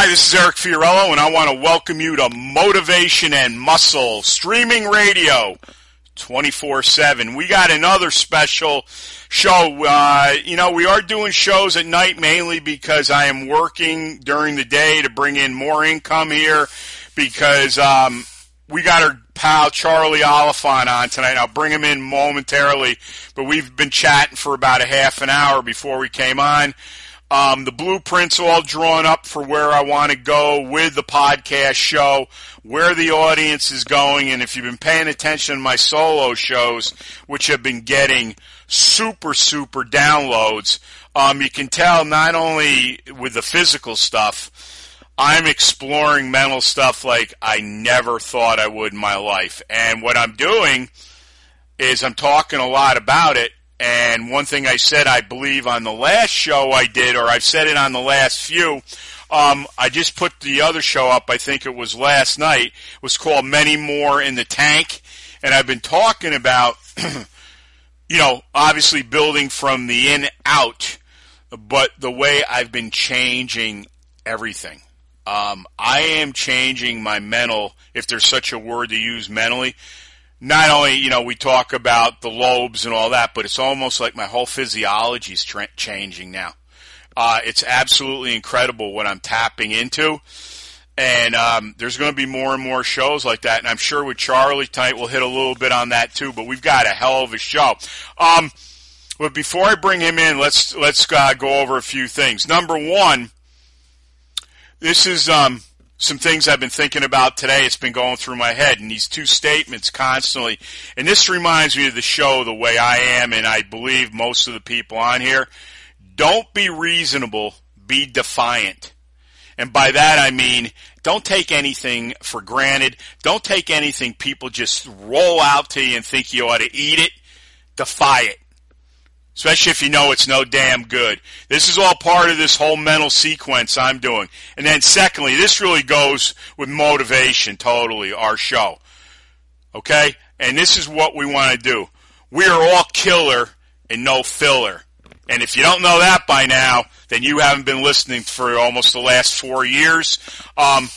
Hi, this is Eric Fiorillo, and I want to welcome you to Motivation and Muscle Streaming Radio 24 7. We got another special show. Uh, you know, we are doing shows at night mainly because I am working during the day to bring in more income here because um, we got our pal Charlie Oliphant on tonight. I'll bring him in momentarily, but we've been chatting for about a half an hour before we came on. Um, the blueprints all drawn up for where I want to go with the podcast show, where the audience is going, and if you've been paying attention to my solo shows, which have been getting super, super downloads, um, you can tell not only with the physical stuff, I'm exploring mental stuff like I never thought I would in my life. And what I'm doing is I'm talking a lot about it and one thing I said, I believe, on the last show I did, or I've said it on the last few, um, I just put the other show up, I think it was last night, it was called Many More in the Tank. And I've been talking about, you know, obviously building from the in out, but the way I've been changing everything. Um, I am changing my mental, if there's such a word to use mentally not only you know we talk about the lobes and all that, but it's almost like my whole physiology is tra- changing now. Uh, it's absolutely incredible what I'm tapping into, and um, there's going to be more and more shows like that. And I'm sure with Charlie tonight we'll hit a little bit on that too. But we've got a hell of a show. Um, but before I bring him in, let's let's uh, go over a few things. Number one, this is um, some things I've been thinking about today. It's been going through my head, and these two statements constantly. And this reminds me of the show the way I am, and I believe most of the people on here. Don't be reasonable, be defiant. And by that I mean, don't take anything for granted. Don't take anything people just roll out to you and think you ought to eat it. Defy it especially if you know it's no damn good. This is all part of this whole mental sequence I'm doing. And then secondly, this really goes with motivation totally, our show. Okay? And this is what we want to do. We are all killer and no filler. And if you don't know that by now, then you haven't been listening for almost the last four years. Um,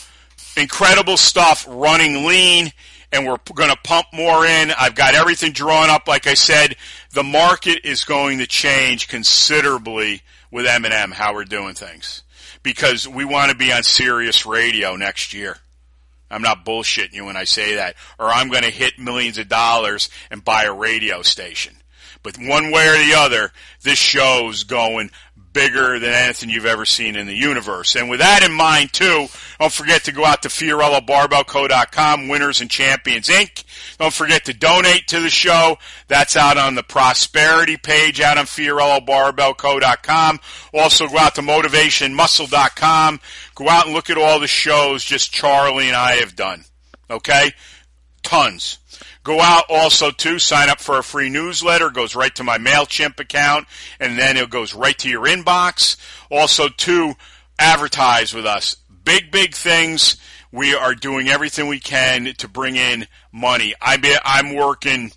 incredible stuff, running lean, and we're going to pump more in. I've got everything drawn up, like I said the market is going to change considerably with M&M how we're doing things because we want to be on Sirius Radio next year. I'm not bullshitting you when I say that, or I'm going to hit millions of dollars and buy a radio station. But one way or the other, this show's going bigger than anything you've ever seen in the universe. And with that in mind, too, don't forget to go out to FiorilloBarbellCo.com, Winners and Champions Inc. Don't forget to donate to the show. That's out on the prosperity page out on FiorilloBarbellCo.com. Also go out to MotivationMuscle.com. Go out and look at all the shows just Charlie and I have done. Okay? Tons. Go out also to sign up for a free newsletter. It goes right to my MailChimp account and then it goes right to your inbox. Also to advertise with us. Big, big things. We are doing everything we can to bring in money. I be, I'm working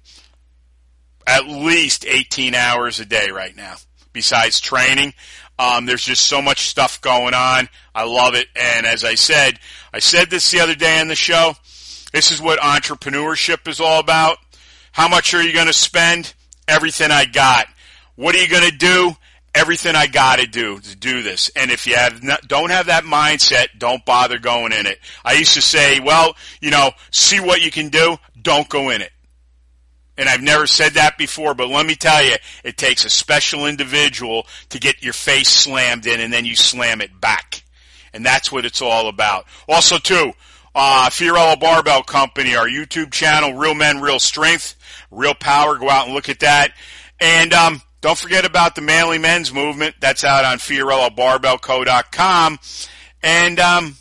at least 18 hours a day right now besides training. Um, there's just so much stuff going on. I love it. And as I said, I said this the other day on the show. This is what entrepreneurship is all about. How much are you going to spend? Everything I got. What are you going to do? Everything I got to do to do this. And if you have not, don't have that mindset, don't bother going in it. I used to say, well, you know, see what you can do. Don't go in it. And I've never said that before, but let me tell you, it takes a special individual to get your face slammed in and then you slam it back. And that's what it's all about. Also, too, uh, Fiorillo Barbell Company, our YouTube channel, Real Men, Real Strength, Real power. Go out and look at that. And um, don't forget about the Manly Men's Movement. That's out on FiorilloBarbellCo.com. And um,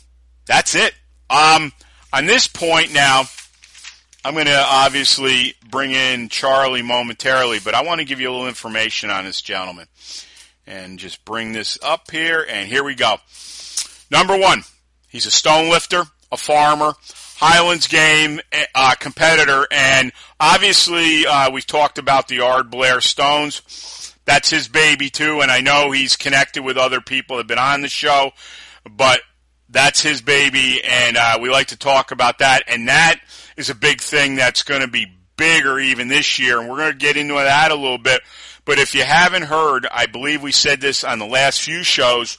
that's it. Um, on this point now, I'm going to obviously bring in Charlie momentarily, but I want to give you a little information on this gentleman. And just bring this up here, and here we go. Number one, he's a stone lifter, a farmer, Highlands game uh, competitor, and obviously uh, we've talked about the Ardblair Stones. That's his baby too, and I know he's connected with other people that have been on the show, but that's his baby, and uh, we like to talk about that. And that is a big thing that's going to be bigger even this year, and we're going to get into that a little bit. But if you haven't heard, I believe we said this on the last few shows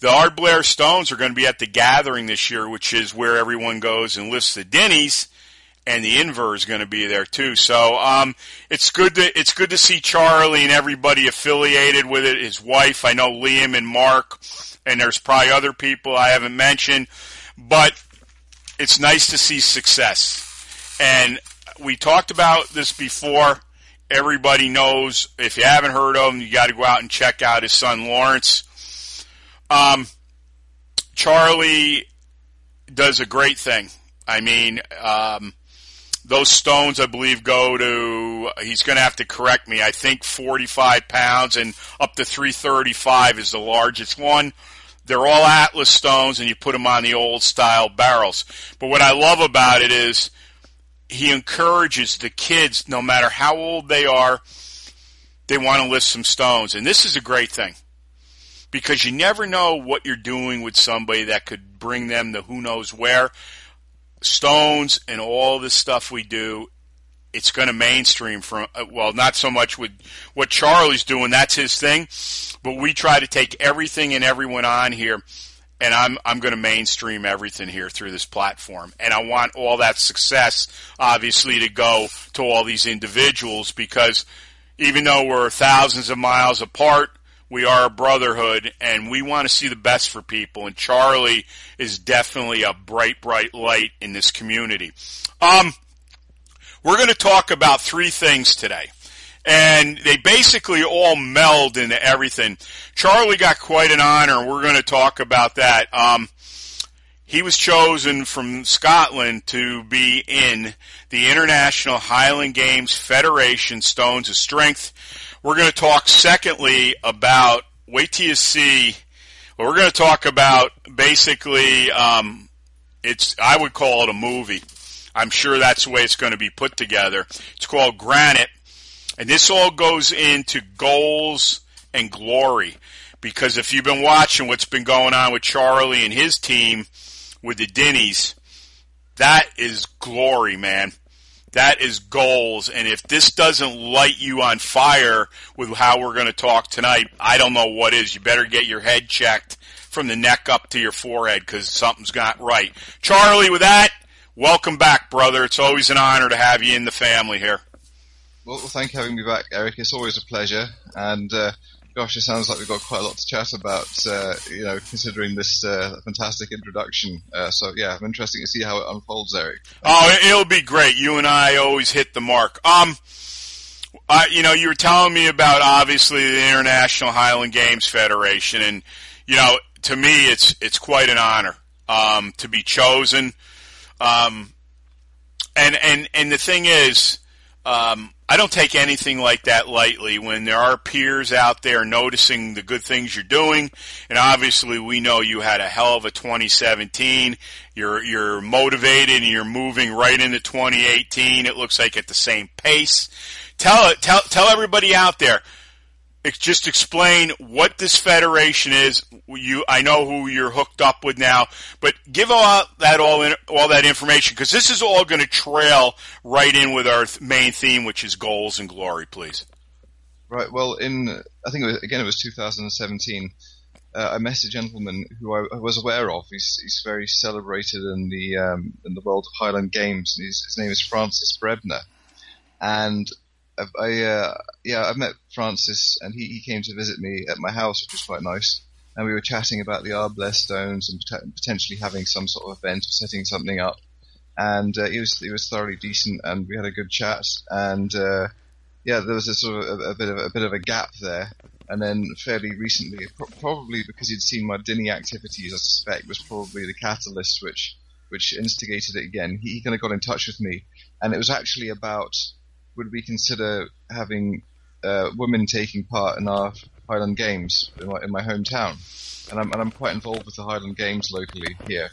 the Ardblair Stones are going to be at the gathering this year, which is where everyone goes and lifts the Dinnies, and the Inver is going to be there too. So um, it's good to it's good to see Charlie and everybody affiliated with it. His wife, I know Liam and Mark, and there's probably other people I haven't mentioned, but it's nice to see success. And we talked about this before. Everybody knows if you haven't heard of him, you got to go out and check out his son Lawrence um, Charlie does a great thing. I mean, um, those stones, I believe, go to, he's going to have to correct me, I think 45 pounds and up to 335 is the largest one. They're all Atlas stones and you put them on the old style barrels. But what I love about it is he encourages the kids, no matter how old they are, they want to lift some stones. And this is a great thing because you never know what you're doing with somebody that could bring them to who knows where. Stones and all this stuff we do, it's going to mainstream from, uh, well, not so much with what Charlie's doing, that's his thing, but we try to take everything and everyone on here and I'm I'm going to mainstream everything here through this platform, and I want all that success, obviously, to go to all these individuals because even though we're thousands of miles apart, we are a brotherhood and we want to see the best for people. And Charlie is definitely a bright, bright light in this community. Um, we're going to talk about three things today. And they basically all meld into everything. Charlie got quite an honor, and we're going to talk about that. Um, he was chosen from Scotland to be in the International Highland Games Federation Stones of Strength we're going to talk secondly about, wait till you see, well, we're going to talk about basically, um, it's, I would call it a movie. I'm sure that's the way it's going to be put together. It's called Granite. And this all goes into goals and glory. Because if you've been watching what's been going on with Charlie and his team with the Dinnies, that is glory, man. That is goals. And if this doesn't light you on fire with how we're going to talk tonight, I don't know what is. You better get your head checked from the neck up to your forehead because something's not right. Charlie, with that, welcome back, brother. It's always an honor to have you in the family here. Well, thank you for having me back, Eric. It's always a pleasure. And, uh, gosh, it sounds like we've got quite a lot to chat about, uh, you know, considering this uh, fantastic introduction. Uh, so, yeah, I'm interested to see how it unfolds, Eric. Oh, it'll be great. You and I always hit the mark. Um, I, you know, you were telling me about obviously the International Highland Games Federation, and you know, to me, it's it's quite an honor um, to be chosen. Um, and and and the thing is, um, I don't take anything like that lightly when there are peers out there noticing the good things you're doing. And obviously we know you had a hell of a 2017. You're, you're motivated and you're moving right into 2018. It looks like at the same pace. Tell, it, tell, tell everybody out there, just explain what this federation is. You, I know who you're hooked up with now, but give all that all in, all that information because this is all going to trail right in with our main theme, which is goals and glory. Please. Right. Well, in I think it was, again it was 2017. Uh, I met a gentleman who I, I, was aware of. He's, he's very celebrated in the um, in the world of Highland Games. his name is Francis Brebner, and I uh, yeah I've met Francis and he, he came to visit me at my house, which was quite nice. And we were chatting about the Ard Blair Stones and potentially having some sort of event or setting something up. and uh, he was he was thoroughly decent, and we had a good chat, and uh, yeah, there was a sort of a, a, bit of a bit of a gap there, and then fairly recently, pro- probably because he'd seen my Dinny activities, I suspect was probably the catalyst which which instigated it again. He, he kind of got in touch with me, and it was actually about would we consider having uh, women taking part in our Highland Games in my, in my hometown, and I'm and I'm quite involved with the Highland Games locally here.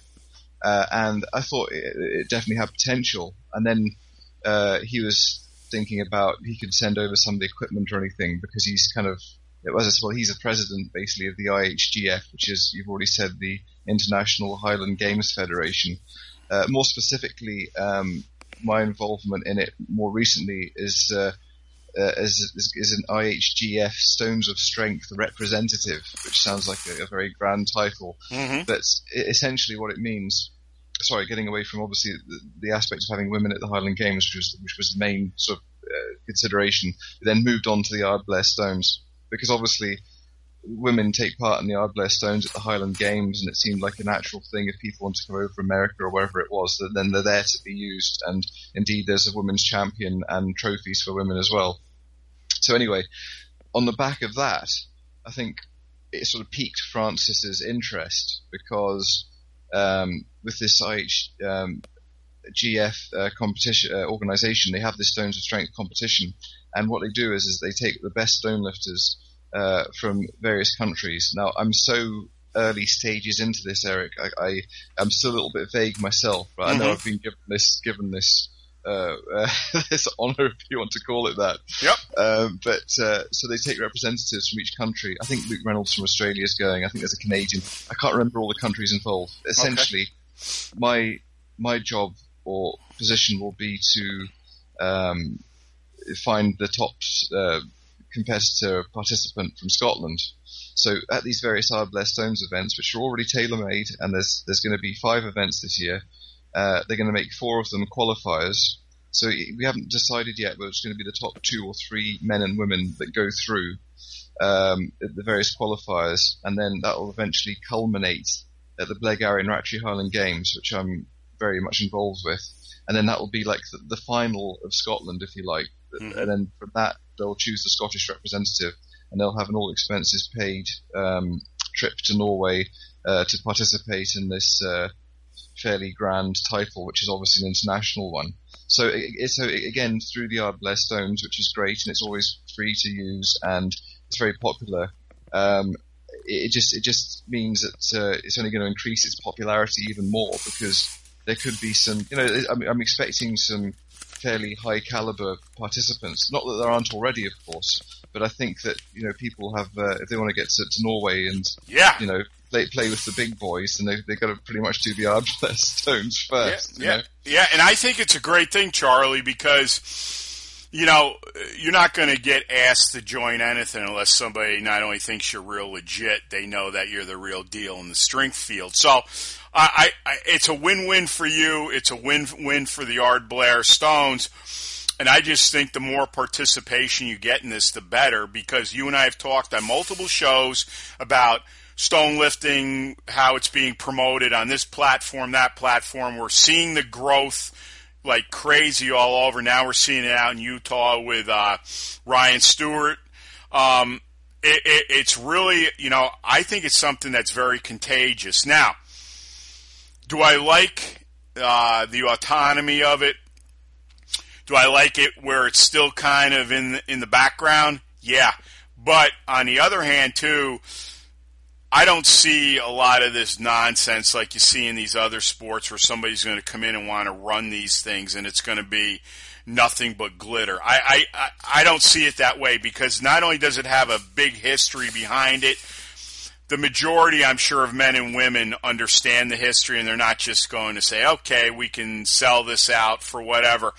Uh, and I thought it, it, definitely had potential. And then uh, he was thinking about he could send over some of the equipment or anything because he's kind of as well he's a president basically of the IHGF, which is you've already said the International Highland Games Federation. Uh, more specifically, um, my involvement in it more recently is, uh, uh, is, is, is an IHGF Stones of Strength representative, which sounds like a, a very grand title. Mm-hmm. But essentially, what it means sorry, getting away from obviously the, the aspect of having women at the Highland Games, which was which was the main sort of uh, consideration. then moved on to the Ardblair Stones because obviously women take part in the Ardblair Stones at the Highland Games, and it seemed like a natural thing if people want to come over from America or wherever it was, that then they're there to be used. And indeed, there's a women's champion and trophies for women as well. So anyway, on the back of that, I think it sort of piqued Francis's interest because um, with this IH um, GF uh, competition uh, organization, they have this Stones of Strength competition, and what they do is, is they take the best stone lifters uh, from various countries. Now, I'm so early stages into this, Eric. I, I am still a little bit vague myself, but mm-hmm. I know I've been given this given this uh, uh, this honor, if you want to call it that. Yep. Um, but uh, so they take representatives from each country. I think Luke Reynolds from Australia is going. I think there's a Canadian. I can't remember all the countries involved. Essentially, okay. my my job or position will be to um, find the top uh, competitor participant from Scotland. So at these various Ardblair Stones events, which are already tailor made, and there's there's going to be five events this year. Uh, they're going to make four of them qualifiers. So we haven't decided yet whether it's going to be the top two or three men and women that go through um, the various qualifiers, and then that will eventually culminate at the Blairgowrie and Rattray Highland Games, which I'm very much involved with. And then that will be like the, the final of Scotland, if you like. Mm-hmm. And then from that, they'll choose the Scottish representative, and they'll have an all expenses paid um, trip to Norway uh, to participate in this uh, fairly grand title, which is obviously an international one. So, it, so again, through the Ardblair Stones, which is great, and it's always free to use, and it's very popular. Um, it, just it just means that uh, it's only going to increase its popularity even more because there could be some, you know, I'm, I'm expecting some fairly high caliber participants. Not that there aren't already, of course, but I think that you know people have uh, if they want to get to, to Norway and yeah. you know play play with the big boys, then they they got to pretty much do the Ardblair Stones first. Yeah, yeah, yeah, and I think it's a great thing, Charlie, because you know, you're not going to get asked to join anything unless somebody not only thinks you're real legit, they know that you're the real deal in the strength field. So, I, I it's a win-win for you. It's a win-win for the Ardblair Stones. And I just think the more participation you get in this, the better, because you and I have talked on multiple shows about stone lifting, how it's being promoted on this platform, that platform. We're seeing the growth like crazy all over. Now we're seeing it out in Utah with uh, Ryan Stewart. Um, it, it, it's really, you know, I think it's something that's very contagious. Now, do I like uh, the autonomy of it? Do I like it where it's still kind of in the, in the background? Yeah, but on the other hand, too, I don't see a lot of this nonsense like you see in these other sports where somebody's going to come in and want to run these things and it's going to be nothing but glitter. I, I, I don't see it that way because not only does it have a big history behind it, the majority, I'm sure, of men and women understand the history and they're not just going to say, okay, we can sell this out for whatever.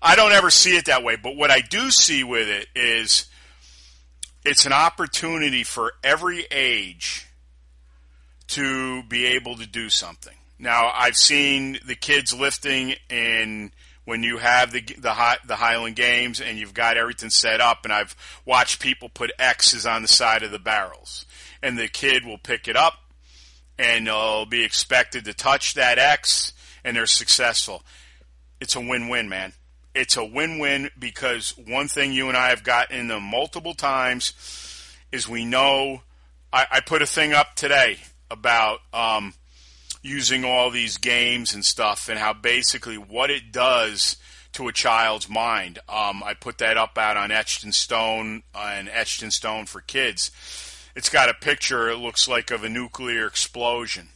I don't ever see it that way. But what I do see with it is it's an opportunity for every age to be able to do something. Now, I've seen the kids lifting in when you have the the, high, the Highland Games and you've got everything set up, and I've watched people put X's on the side of the barrels, and the kid will pick it up, and they'll be expected to touch that X, and they're successful. it's a win-win, man. It's a win-win because one thing you and I have gotten into multiple times is we know. I, I put a thing up today about um, using all these games and stuff, and how basically what it does to a child's mind. Um, I put that up out on Etched in Stone uh, and Etched in Stone for Kids. It's got a picture. It looks like of a nuclear explosion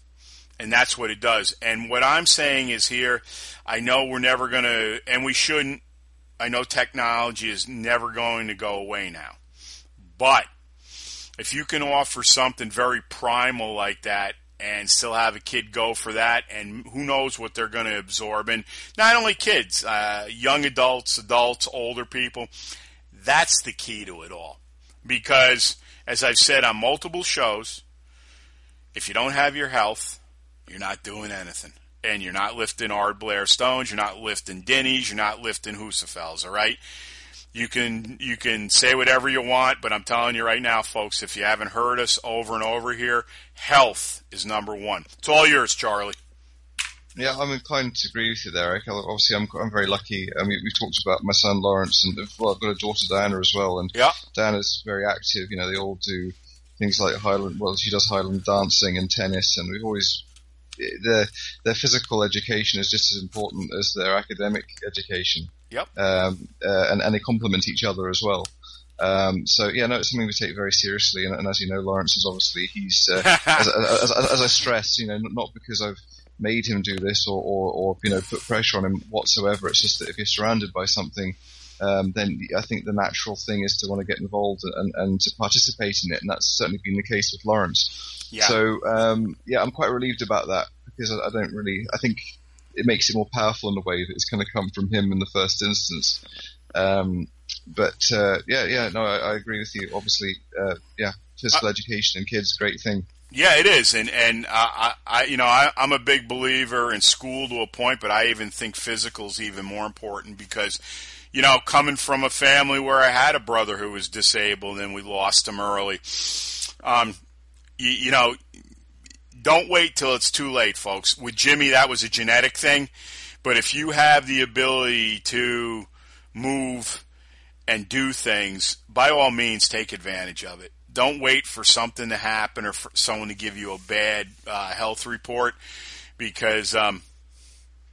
and that's what it does. And what I'm saying is here, I know we're never going to, and we shouldn't. I know technology is never going to go away now, but if you can offer something very primal like that and still have a kid go for that, and who knows what they're going to absorb, and not only kids, uh, young adults, adults, older people, that's the key to it all. Because, as I've said on multiple shows, if you don't have your health, you're not doing anything. And you're not lifting Ardblair Stones, you're not lifting Dinnies, you're not lifting Husafells, all right? You can you can say whatever you want, but I'm telling you right now, folks, if you haven't heard us over and over here, health is number one. It's all yours, Charlie. Yeah, I'm inclined to agree with you there, Eric. Obviously, I'm, I'm very lucky. I mean, we've talked about my son Lawrence, and well, I've got a daughter Diana as well, and yeah. Diana's very active. You know, they all do things like Highland. Well, she does Highland dancing and tennis, and we've always their their physical education is just as important as their academic education. Yep. Um, uh, and and they complement each other as well. Um, so yeah, no, it's something we take very seriously. And, and as you know, Lawrence is obviously he's uh, as, as, as, as, I stress, you know, not because I've made him do this or, or, or you know put pressure on him whatsoever. It's just that if you're surrounded by something um, then I think the natural thing is to want to get involved and, and to participate in it, and that's certainly been the case with Lawrence. Yeah. So um, yeah, I'm quite relieved about that because I, I, don't really. I think it makes it more powerful in a way that it's going to come from him in the first instance. Um, but uh, yeah, yeah, no, I, I, agree with you. Obviously, uh, yeah, physical uh, education and kids, great thing. Yeah, it is, and and I, I you know, I, I'm a big believer in school to a point, but I even think physical is even more important because you know, coming from a family where I had a brother who was disabled and we lost him early. Um, you, you know, don't wait till it's too late, folks. With Jimmy, that was a genetic thing. But if you have the ability to move and do things, by all means, take advantage of it. Don't wait for something to happen or for someone to give you a bad uh, health report because um,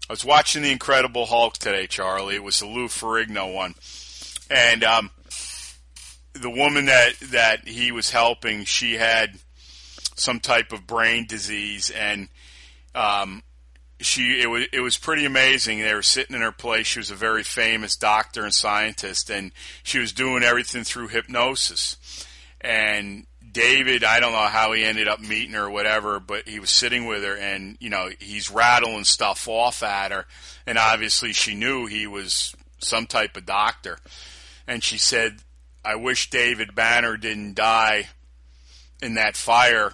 I was watching The Incredible Hulk today, Charlie. It was the Lou Ferrigno one, and um, the woman that that he was helping, she had some type of brain disease, and um, she it was it was pretty amazing. They were sitting in her place. She was a very famous doctor and scientist, and she was doing everything through hypnosis. And David, I don't know how he ended up meeting her or whatever, but he was sitting with her and, you know, he's rattling stuff off at her. And obviously she knew he was some type of doctor. And she said, I wish David Banner didn't die in that fire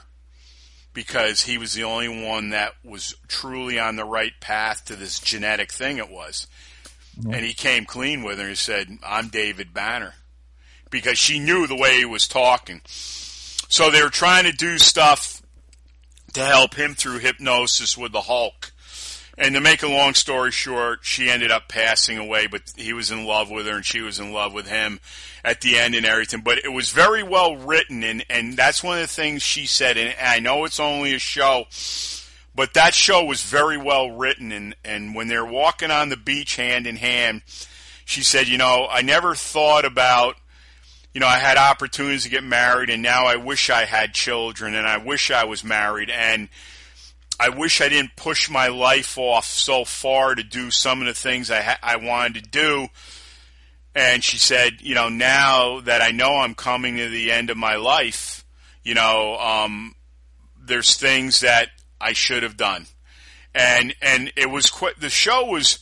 because he was the only one that was truly on the right path to this genetic thing it was. And he came clean with her and said, I'm David Banner. Because she knew the way he was talking. So they were trying to do stuff to help him through hypnosis with the Hulk. And to make a long story short, she ended up passing away, but he was in love with her and she was in love with him at the end and everything. But it was very well written and, and that's one of the things she said. And I know it's only a show, but that show was very well written. And, and when they're walking on the beach hand in hand, she said, you know, I never thought about you know, I had opportunities to get married, and now I wish I had children, and I wish I was married, and I wish I didn't push my life off so far to do some of the things I ha- I wanted to do. And she said, you know, now that I know I'm coming to the end of my life, you know, um, there's things that I should have done, and and it was quite. The show was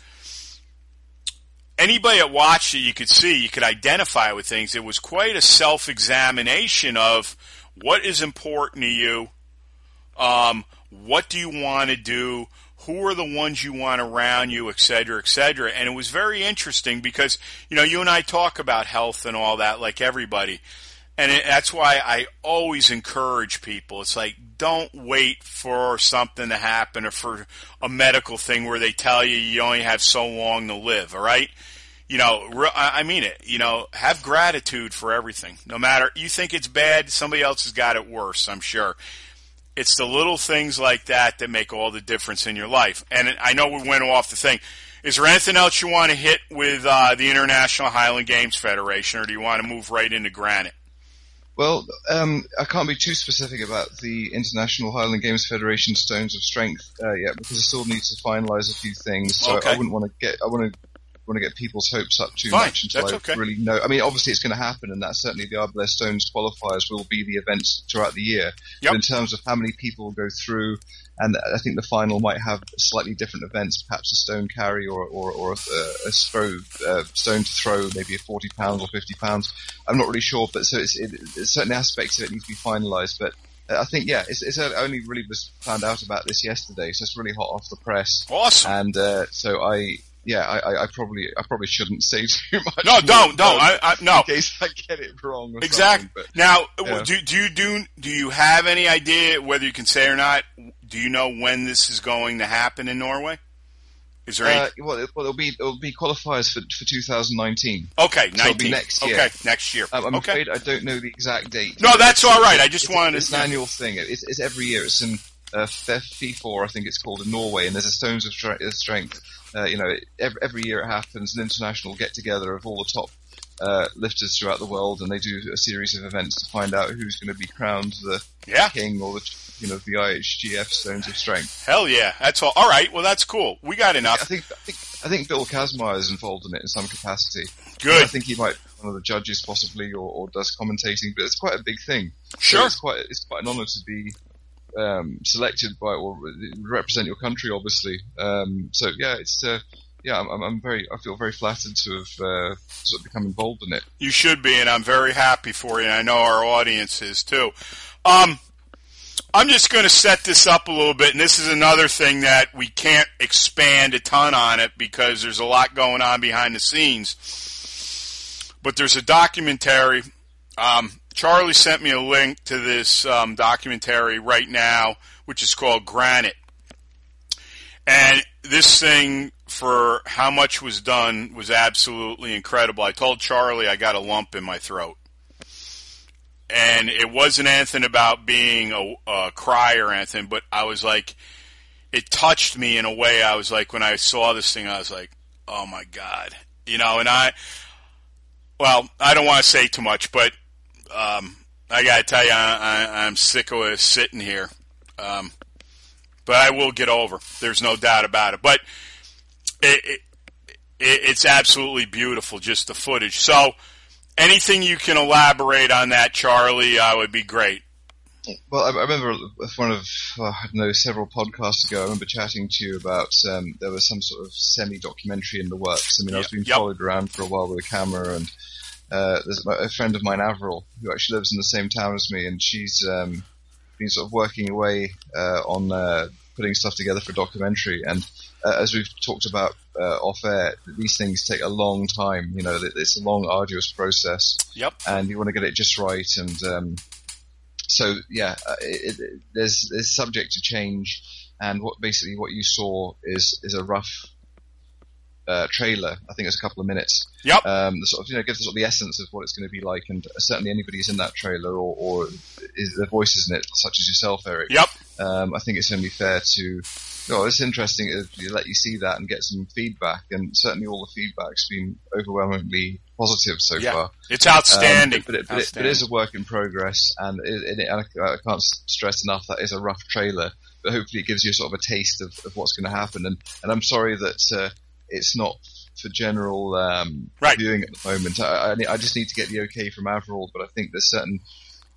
anybody that watched it, you could see, you could identify with things. It was quite a self examination of what is important to you, um, what do you want to do, who are the ones you want around you, et cetera, et cetera. And it was very interesting because, you know, you and I talk about health and all that like everybody. And it, that's why I always encourage people. It's like, don't wait for something to happen or for a medical thing where they tell you you only have so long to live, all right? You know, I mean it. You know, have gratitude for everything. No matter, you think it's bad, somebody else has got it worse, I'm sure. It's the little things like that that make all the difference in your life. And I know we went off the thing. Is there anything else you want to hit with uh, the International Highland Games Federation, or do you want to move right into granite? Well, um, I can't be too specific about the International Highland Games Federation Stones of Strength uh, yet because I still need to finalise a few things. So okay. I wouldn't want to get. I want to want to get people's hopes up too Fine. much until That's I okay. really know. I mean, obviously it's going to happen, and that certainly the Ardblair Stones qualifiers will be the events throughout the year. Yep. But in terms of how many people will go through, and I think the final might have slightly different events, perhaps a stone carry or or, or a, a throw, uh, stone to throw, maybe a forty pounds or fifty pounds. I'm not really sure, but so it's, it, certain aspects of it need to be finalised, but. I think yeah, it's, it's only really was found out about this yesterday, so it's really hot off the press. Awesome. And uh, so I yeah, I, I, probably I probably shouldn't say too much. No, don't, don't. I, I, no, in case I get it wrong. exactly. But, now, yeah. do do you do do you have any idea whether you can say or not? Do you know when this is going to happen in Norway? Is there any? Uh, well, it, well, it'll be it'll be qualifiers for for 2019. Okay, 19. So it'll be next year. Okay, next year. Um, I'm okay. afraid I don't know the exact date. No, that's all right. I just it's, wanted it's to. an annual thing. It's, it's every year. It's in uh, FIFO, I think it's called in Norway, and there's a Stones of Strength. Uh, you know, every, every year it happens an international get together of all the top uh, lifters throughout the world, and they do a series of events to find out who's going to be crowned the yeah. king or the you know the IHGF Stones of Strength. Hell yeah, that's all. All right, well that's cool. We got enough. I think I think I think Bill Kazmaier is involved in it in some capacity. Good. I think he might be one of the judges possibly, or, or does commentating, but it's quite a big thing. Sure, so it's quite it's quite an honour to be um, selected by or represent your country, obviously. Um, so yeah, it's uh, yeah, I'm, I'm, very I feel very flattered to have uh, sort of become involved in it. You should be, and I'm very happy for you. And I know our audience is too. Um, I'm just going to set this up a little bit, and this is another thing that we can't expand a ton on it because there's a lot going on behind the scenes. But there's a documentary. Um, Charlie sent me a link to this um, documentary right now, which is called Granite. And this thing, for how much was done, was absolutely incredible. I told Charlie I got a lump in my throat. And it wasn't anything about being a, a cry or anything, but I was like, it touched me in a way. I was like, when I saw this thing, I was like, oh my God. You know, and I, well, I don't want to say too much, but um, I got to tell you, I, am sick of sitting here. Um, but I will get over. There's no doubt about it. But it, it, it's absolutely beautiful, just the footage. So, anything you can elaborate on that, Charlie, uh, would be great. Well, I, I remember one of uh, I don't know several podcasts ago. I remember chatting to you about um, there was some sort of semi-documentary in the works. I mean, I was being yep. followed around for a while with a camera, and uh, there's a friend of mine, Avril, who actually lives in the same town as me, and she's um, been sort of working away uh, on uh, putting stuff together for a documentary. And uh, as we've talked about uh, off air, these things take a long time. You know, it's a long, arduous process. Yep. And you want to get it just right. And um, so, yeah, it, it, there's there's subject to change. And what basically what you saw is is a rough uh, trailer. I think it's a couple of minutes. Yep. Um, the sort of you know gives sort of the essence of what it's going to be like, and certainly anybody who's in that trailer or, or is the voices in it, such as yourself, Eric. Yep. Um, I think it's only fair to. Oh, it's interesting to let you see that and get some feedback, and certainly all the feedback's been overwhelmingly positive so yeah. far. It's outstanding. Um, but, it, but it, it is a work in progress, and, it, it, I can't stress enough that is a rough trailer. But hopefully, it gives you sort of a taste of, of what's going to happen. And, and I'm sorry that uh, it's not for general um, right. viewing at the moment. I, I, I, just need to get the okay from Avril, but I think there's certain.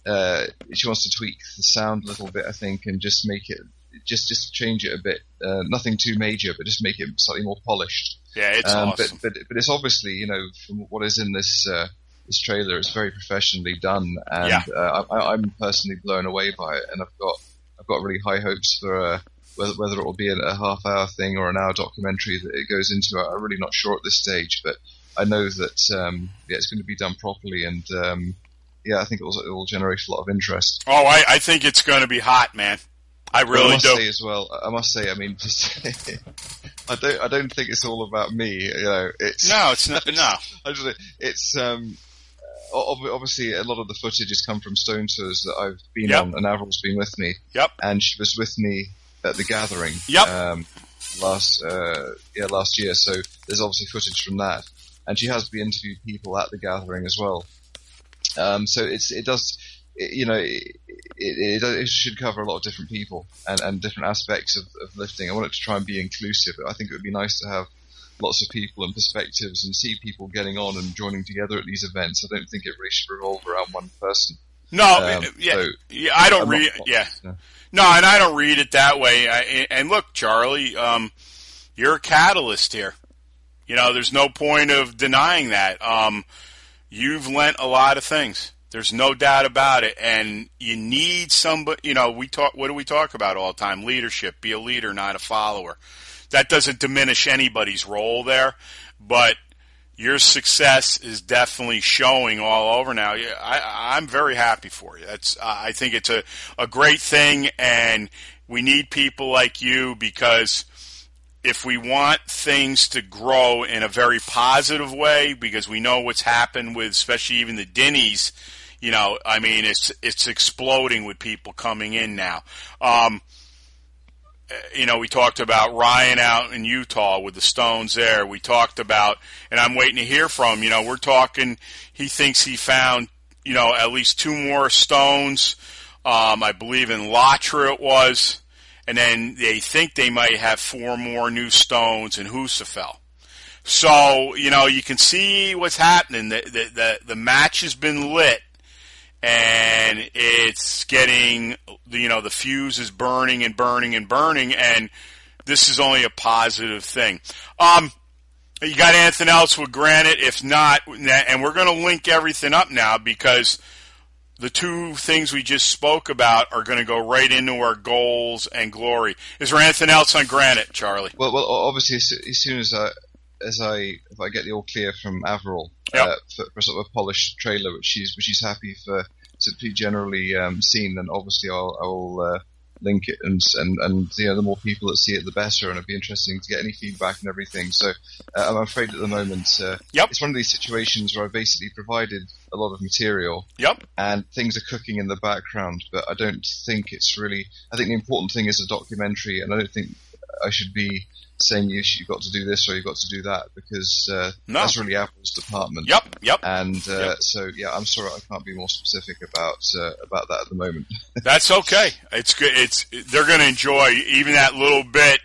Uh, she wants to tweak the sound a little bit, I think, and just make it just just change it a bit. Uh, nothing too major, but just make it slightly more polished. Yeah, it's um, awesome. But, but but it's obviously you know from what is in this uh, this trailer, it's very professionally done, and yeah. uh, I, I'm personally blown away by it, and I've got I've got really high hopes for. Whether, whether it will be a, a half hour thing or an hour documentary that it goes into, I'm really not sure at this stage. But I know that um, yeah, it's going to be done properly, and um, yeah, I think it will, it will generate a lot of interest. Oh, I, I think it's going to be hot, man. I really I must do. say as well. I must say, I mean, just, I don't, I don't think it's all about me. You know, it's No, it's not. No. I just, it's um, obviously a lot of the footage has come from Stone Tours that I've been Yep. on, and Avril's been with me, Yep. and she was with me at the gathering. Yep. Um, last uh, yeah last year, so there's obviously footage from that, and she has been interviewed people at the gathering as well. Um, so it's it does. It, you know, it, it, it should cover a lot of different people and, and different aspects of, of lifting. I want it to try and be inclusive. I think it would be nice to have lots of people and perspectives and see people getting on and joining together at these events. I don't think it really should revolve around one person. No, Um, yeah, so- yeah, I don't read. Yeah, Yeah. No, and I don't read it that way. I, and look, Charlie, um, you're a catalyst here. You know, there's no point of denying that. Um, you've lent a lot of things. There's no doubt about it, and you need somebody. You know, we talk. What do we talk about all the time? Leadership. Be a leader, not a follower. That doesn't diminish anybody's role there, but your success is definitely showing all over now. I, I'm very happy for you. That's I think it's a, a great thing, and we need people like you because if we want things to grow in a very positive way, because we know what's happened with, especially even the Dinnies, you know, I mean, it's it's exploding with people coming in now. Um, you know, we talked about Ryan out in Utah with the Stones there. We talked about, and I'm waiting to hear from, you know, we're talking, he thinks he found, you know, at least two more Stones. Um, I believe in Latra it was. And then they think they might have four more new Stones in Husafell. So, you know, you can see what's happening. The, the, the, the match has been lit and it's getting you know the fuse is burning and burning and burning and this is only a positive thing. Um you got anything else? With granite if not and we're going to link everything up now because the two things we just spoke about are going to go right into our goals and glory. Is there anything else on granite charlie? Well, well, obviously, as, soon as I, as I, if I get the all clear from Avril Yep. uh, for, for sort of a polished trailer, which she's which she's happy for to be generally um, seen, then obviously I'll, I'll uh, link it, and and and you know, the more people that see it, the better, and it'd be interesting to get any feedback and everything. So uh, I'm afraid at the moment, uh, Yep. it's one of these situations where I basically provided a lot of material, yep and things are cooking in the background, but I don't think it's really. I think the important thing is a documentary, and I don't think I should be saying you you've got to do this or you've got to do that because uh, No. that's really Avril's department. yep yep And uh, Yep. so yeah, I'm sorry I can't be more specific about uh, about that at the moment. That's okay. It's good. It's they're going to enjoy even that little bit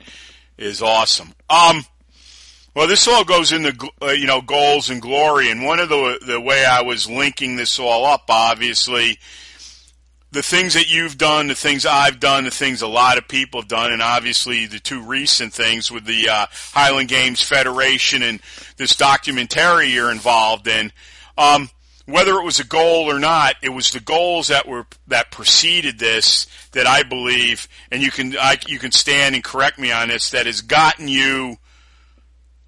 is awesome. Um, well, this all goes into uh, you know goals and glory, and one of the the way I was linking this all up, obviously, the things that you've done, the things I've done, the things a lot of people have done, and obviously the two recent things with the uh, Highland Games Federation and this documentary you're involved in. Um, whether it was a goal or not, it was the goals that were that preceded this that I believe, and you can I, you can stand and correct me on this, that has gotten you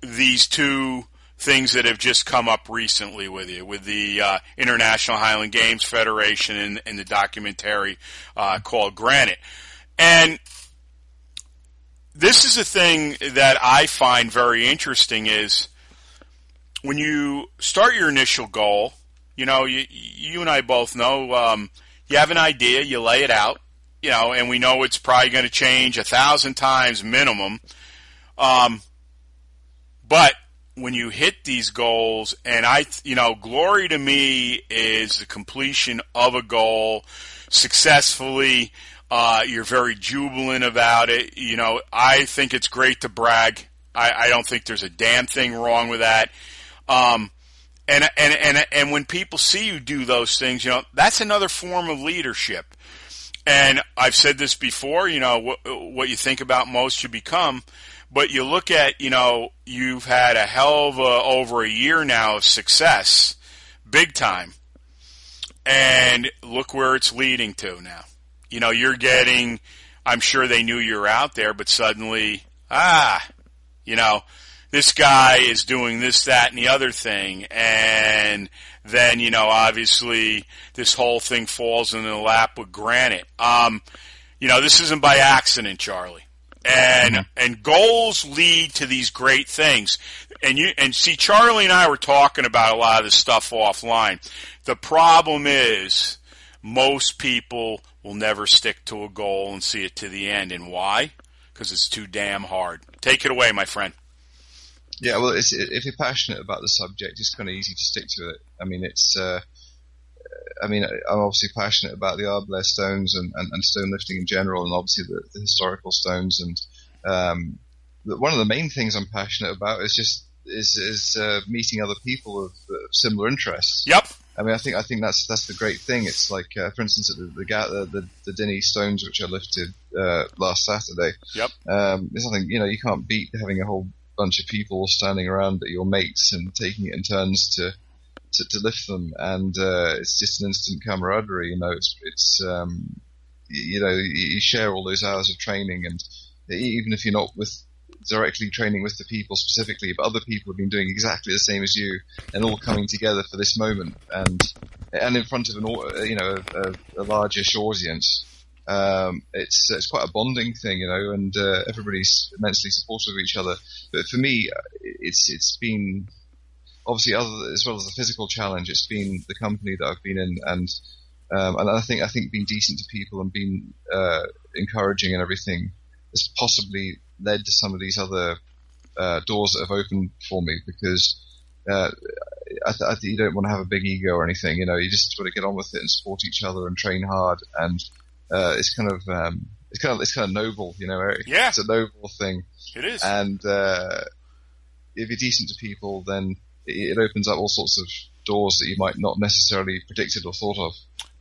these two things that have just come up recently with you, with the uh, International Highland Games Federation and, and the documentary uh, called Granite. And this is a thing that I find very interesting is when you start your initial goal, you know, you, you and I both know, um, you have an idea, you lay it out, you know, and we know it's probably going to change a thousand times minimum. Um, but when you hit these goals, and I, you know, glory to me is the completion of a goal successfully. Uh, you're very jubilant about it. You know, I think it's great to brag. I, I don't think there's a damn thing wrong with that. Um, and, and, and, and when people see you do those things, you know, that's another form of leadership. And I've said this before, you know, what, what you think about most you become. But you look at, you know, you've had a hell of a, over a year now of success, big time. And look where it's leading to now. You know, you're getting, I'm sure they knew you were out there, but suddenly, ah, you know, this guy is doing this, that, and the other thing, and then you know, obviously, this whole thing falls in the lap with Granite. Um, you know, this isn't by accident, Charlie. And Mm-hmm. and goals lead to these great things. And you and see, Charlie and I were talking about a lot of this stuff offline. The problem is most people will never stick to a goal and see it to the end. And why? Because it's too damn hard. Take it away, my friend. Yeah, well, if you're passionate about the subject, it's kind of easy to stick to it. I mean, it's. Uh, I mean, I'm obviously passionate about the Ardblair stones and, and, and stone lifting in general, and obviously the, the historical stones. And um, the, one of the main things I'm passionate about is just is is uh, meeting other people of uh, similar interests. Yep. I mean, I think I think that's that's the great thing. It's like, uh, for instance, the the, the the Dinnie stones which I lifted uh, last Saturday. Yep. Um, there's nothing you know you can't beat having a whole bunch of people standing around at your mates and taking it in turns to to, to lift them, and uh, it's just an instant camaraderie. You know, it's it's um, you know you, share all those hours of training, and even if you're not with directly training with the people specifically, but other people have been doing exactly the same as you, and all coming together for this moment, and and in front of an you know a, a largish audience. Um, it's it's quite a bonding thing, you know, and uh, everybody's immensely supportive of each other. But for me, it's it's been obviously other as well as the physical challenge. It's been the company that I've been in, and um, and I think I think being decent to people and being uh, encouraging and everything has possibly led to some of these other uh, doors that have opened for me because. Uh, I, th- I think you don't want to have a big ego or anything, you know. You just want to get on with it and support each other and train hard, and uh, it's kind of um, it's kind of it's kind of noble, you know. Eric. Yeah. it's a noble thing, It is. and uh, if you're decent to people, then it, opens up all sorts of doors that you might not necessarily predicted or thought of.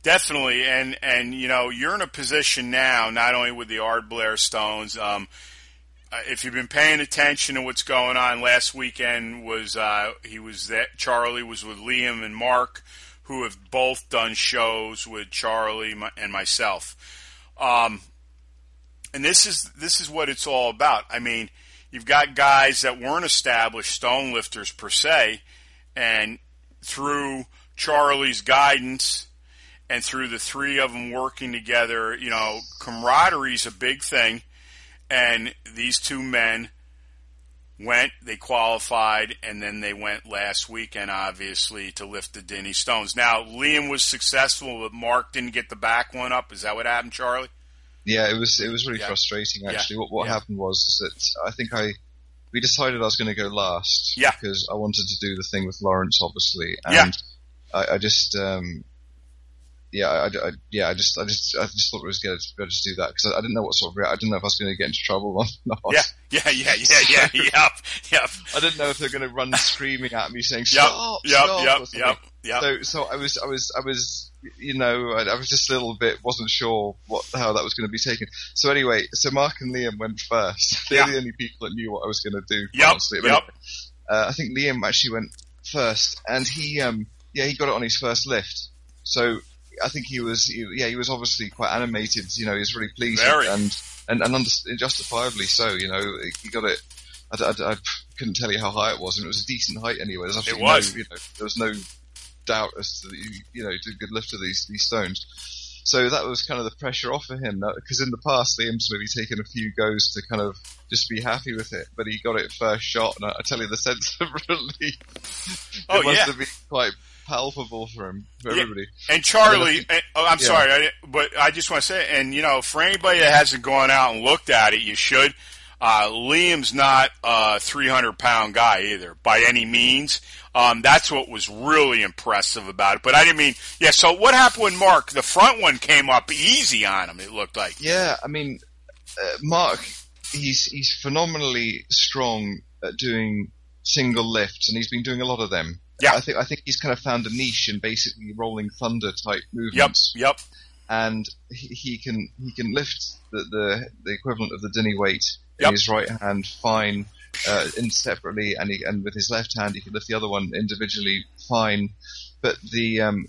Definitely, and and you know you're in a position now, not only with the Ardblair Stones. Um, uh, if you've been paying attention to what's going on, last weekend was uh, he was that Charlie was with Liam and Mark, who have both done shows with Charlie and myself. Um, and this is this is what it's all about. I mean, you've got guys that weren't established stone lifters per se, and through Charlie's guidance and through the three of them working together, you know, camaraderie is a big thing. And these two men went, they qualified, and then they went last weekend, obviously, to lift the Dinnie Stones. Now, Liam was successful, but Mark didn't get the back one up. Is that what happened, Charlie? Yeah, it was it was really Yeah. frustrating Yeah. actually. What what Yeah. happened was is that I think I we decided I was going to go last Yeah. because I wanted to do the thing with Lawrence, obviously, Yeah. and I, I just um, yeah, I, I- yeah, I just I just I just thought it was good to to do that because I, I didn't know what sort of I didn't know if I was going to get into trouble or not. Yeah, yeah, yeah, yeah, yeah, yep, yep, I didn't know if they're going to run screaming at me saying yep, stop, yep, stop, or yep, yep, yep. So, so I was, I was, I was, you know, I, I was just a little bit, wasn't sure what how that was going to be taken. So anyway, so Mark and Liam went first. They're Yeah. the only people that knew what I was going to do. Yep, honestly. But yep. anyway, uh, I think Liam actually went first, and he, um, yeah, he got it on his first lift. So I think he was, he, yeah, he was obviously quite animated. You know, he was really pleased Very. and and and under, justifiably so. You know, he got it. I, I- I couldn't tell you how high it was, and it was a decent height anyway. There's absolutely was. No, you know, there was no doubt as to the, you know to good lift of these these stones. So that was kind of the pressure off of him because in the past Liam's maybe taken a few goes to kind of just be happy with it, but he got it first shot, and I, I tell you the sense of relief. Oh, it must yeah. have been quite palpable for him, for Yeah. everybody. And Charlie, and, eh, oh, I'm Yeah. sorry, I, but I just want to say, and you know, for anybody that hasn't gone out and looked at it, you should. Uh, Liam's not a 300 pound guy either, by any means. Um, that's what was really impressive about it. But I didn't mean, yeah. So what happened when Mark? The front one came up easy on him. It looked like. Yeah, I mean, uh, Mark, he's he's phenomenally strong at doing single lifts, and he's been doing a lot of them. Yeah. I think I think he's kind of found a niche in basically rolling thunder type movements. Yep, yep, and he, he can he can lift the, the the equivalent of the Dinnie weight Yep. in his right hand fine, uh, in separately, and he, and with his left hand he can lift the other one individually fine, but the um,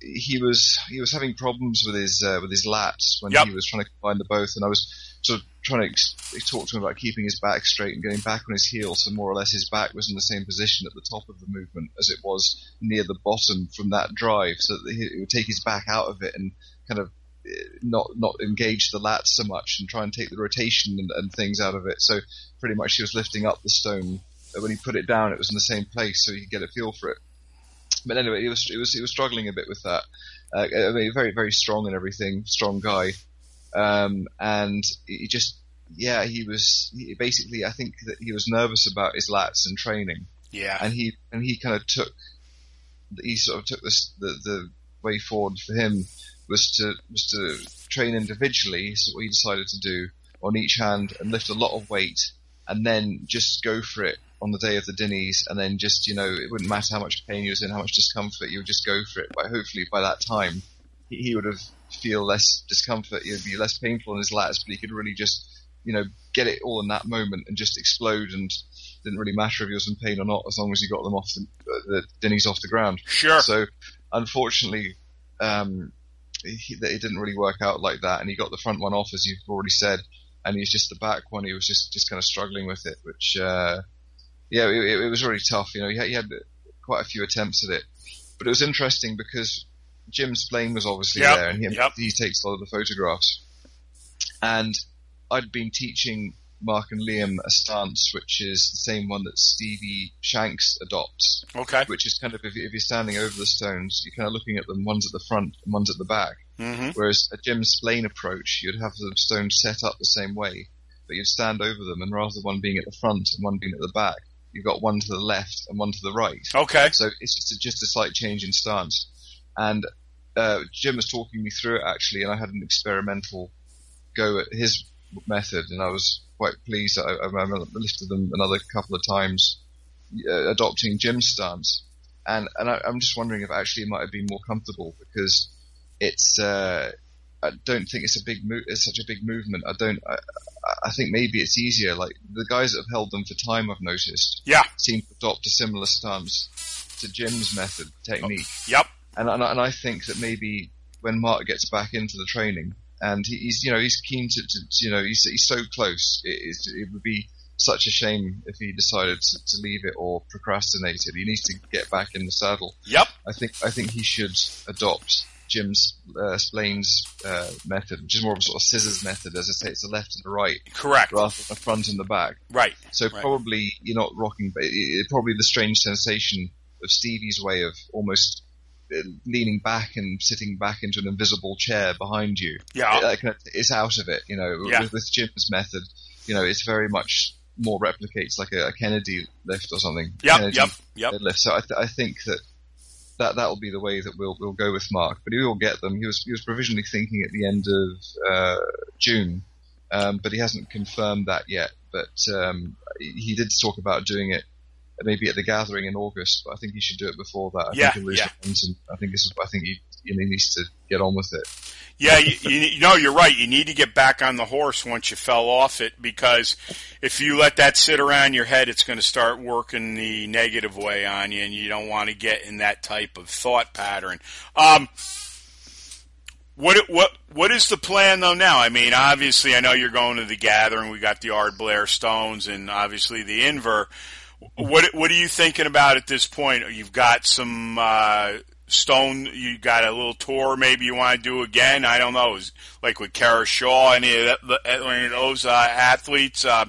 he was he was having problems with his uh, with his lats when Yep. he was trying to combine the both, and I was sort of trying to ex- talk to him about keeping his back straight and going back on his heels, so more or less his back was in the same position at the top of the movement as it was near the bottom from that drive, so that he, it would take his back out of it and kind of eh, not not engage the lats so much and try and take the rotation and, and things out of it. So pretty much he was lifting up the stone. When he put it down, it was in the same place, so he could get a feel for it. But anyway, he was he was he was struggling a bit with that. Uh, I mean, very very strong and everything, strong guy, um, and he just yeah he was he basically I think that he was nervous about his lats and training, Yeah. and he and he kind of took he sort of took this the the way forward for him was to was to train individually. So what he decided to do on each hand and lift a lot of weight, and then just go for it on the day of the dinnies, and then just you know it wouldn't matter how much pain he was in, how much discomfort, you would just go for it. But hopefully by that time he, he would have feel less discomfort, it would be less painful in his lats, but he could really just you know get it all in that moment and just explode and. Didn't really matter if he was in pain or not, as long as he got them off the, the dinnies off the ground. Sure. So, unfortunately, um, he, it didn't really work out like that, and he got the front one off, as you've already said, and he's just the back one. He was just just kind of struggling with it, which, uh, yeah, it, it was really tough. You know, he had, he had quite a few attempts at it, but it was interesting because Jim Splain was obviously Yep, there, and he, yep. he takes a lot of the photographs, and I'd been teaching Mark and Liam a stance, which is the same one that Stevie Shanks adopts Okay. which is kind of if, if you're standing over the stones, you're kind of looking at them. One's at the front and one's at the back. Mm-hmm. Whereas a Jim Splain approach, you'd have the stones set up the same way, but you'd stand over them, and rather than one being at the front and one being at the back, you've got one to the left and one to the right. Okay. So it's just a, just a slight change in stance. And uh, Jim was talking me through it actually, and I had an experimental go at his method, and I was quite pleased. that I, I lifted them another couple of times, uh, adopting Jim's stance, and and I, I'm just wondering if actually it might have been more comfortable because it's. Uh, I don't think it's a big mo- it's such a big movement. I don't. I, I think maybe it's easier. Like the guys that have held them for time, I've noticed, Yeah. seem to adopt a similar stance to Jim's method technique. Yep. And, and, and I think that maybe when Mark gets back into the training and he's, you know, he's keen to, to you know, he's, he's so close. It, it would be such a shame if he decided to, to leave it or procrastinated. He needs to get back in the saddle. Yep. I think, I think he should adopt Jim's, uh, Splain's, uh, method, which is more of a sort of scissors method. As I say, it's the left and the right Correct. rather than the front and the back. Right. So Right. probably you're not rocking, but it, it, probably the strange sensation of Stevie's way of almost leaning back and sitting back into an invisible chair behind you. Yeah. It, like, it's out of it, you know. Yeah. With, with Jim's method, you know, it's very much more replicates like a, a Kennedy lift or something. Yeah, Yep. Yep. deadlift. So I, th- I think that. That that will be the way that we'll we'll go with Mark, but he will get them. He was he was provisionally thinking at the end of uh, June, um, but he hasn't confirmed that yet. But um, he did talk about doing it maybe at the gathering in August, but I think he should do it before that. I Yeah, think he'll lose yeah. momentum. I think this is, I think he, you know, he needs to get on with it. Yeah, you, you, you know, you're right. You need to get back on the horse once you fell off it because if you let that sit around your head, it's going to start working the negative way on you, and you don't want to get in that type of thought pattern. Um, what what what is the plan though now? I mean, obviously, I know you're going to the gathering. We got the Ardblair Stones, and obviously the Inver. What what are you thinking about at this point? You've got some uh, stone. You got a little tour. Maybe you want to do again. I don't know. Like with Kara Shaw, any of, that, any of those uh, athletes. Uh,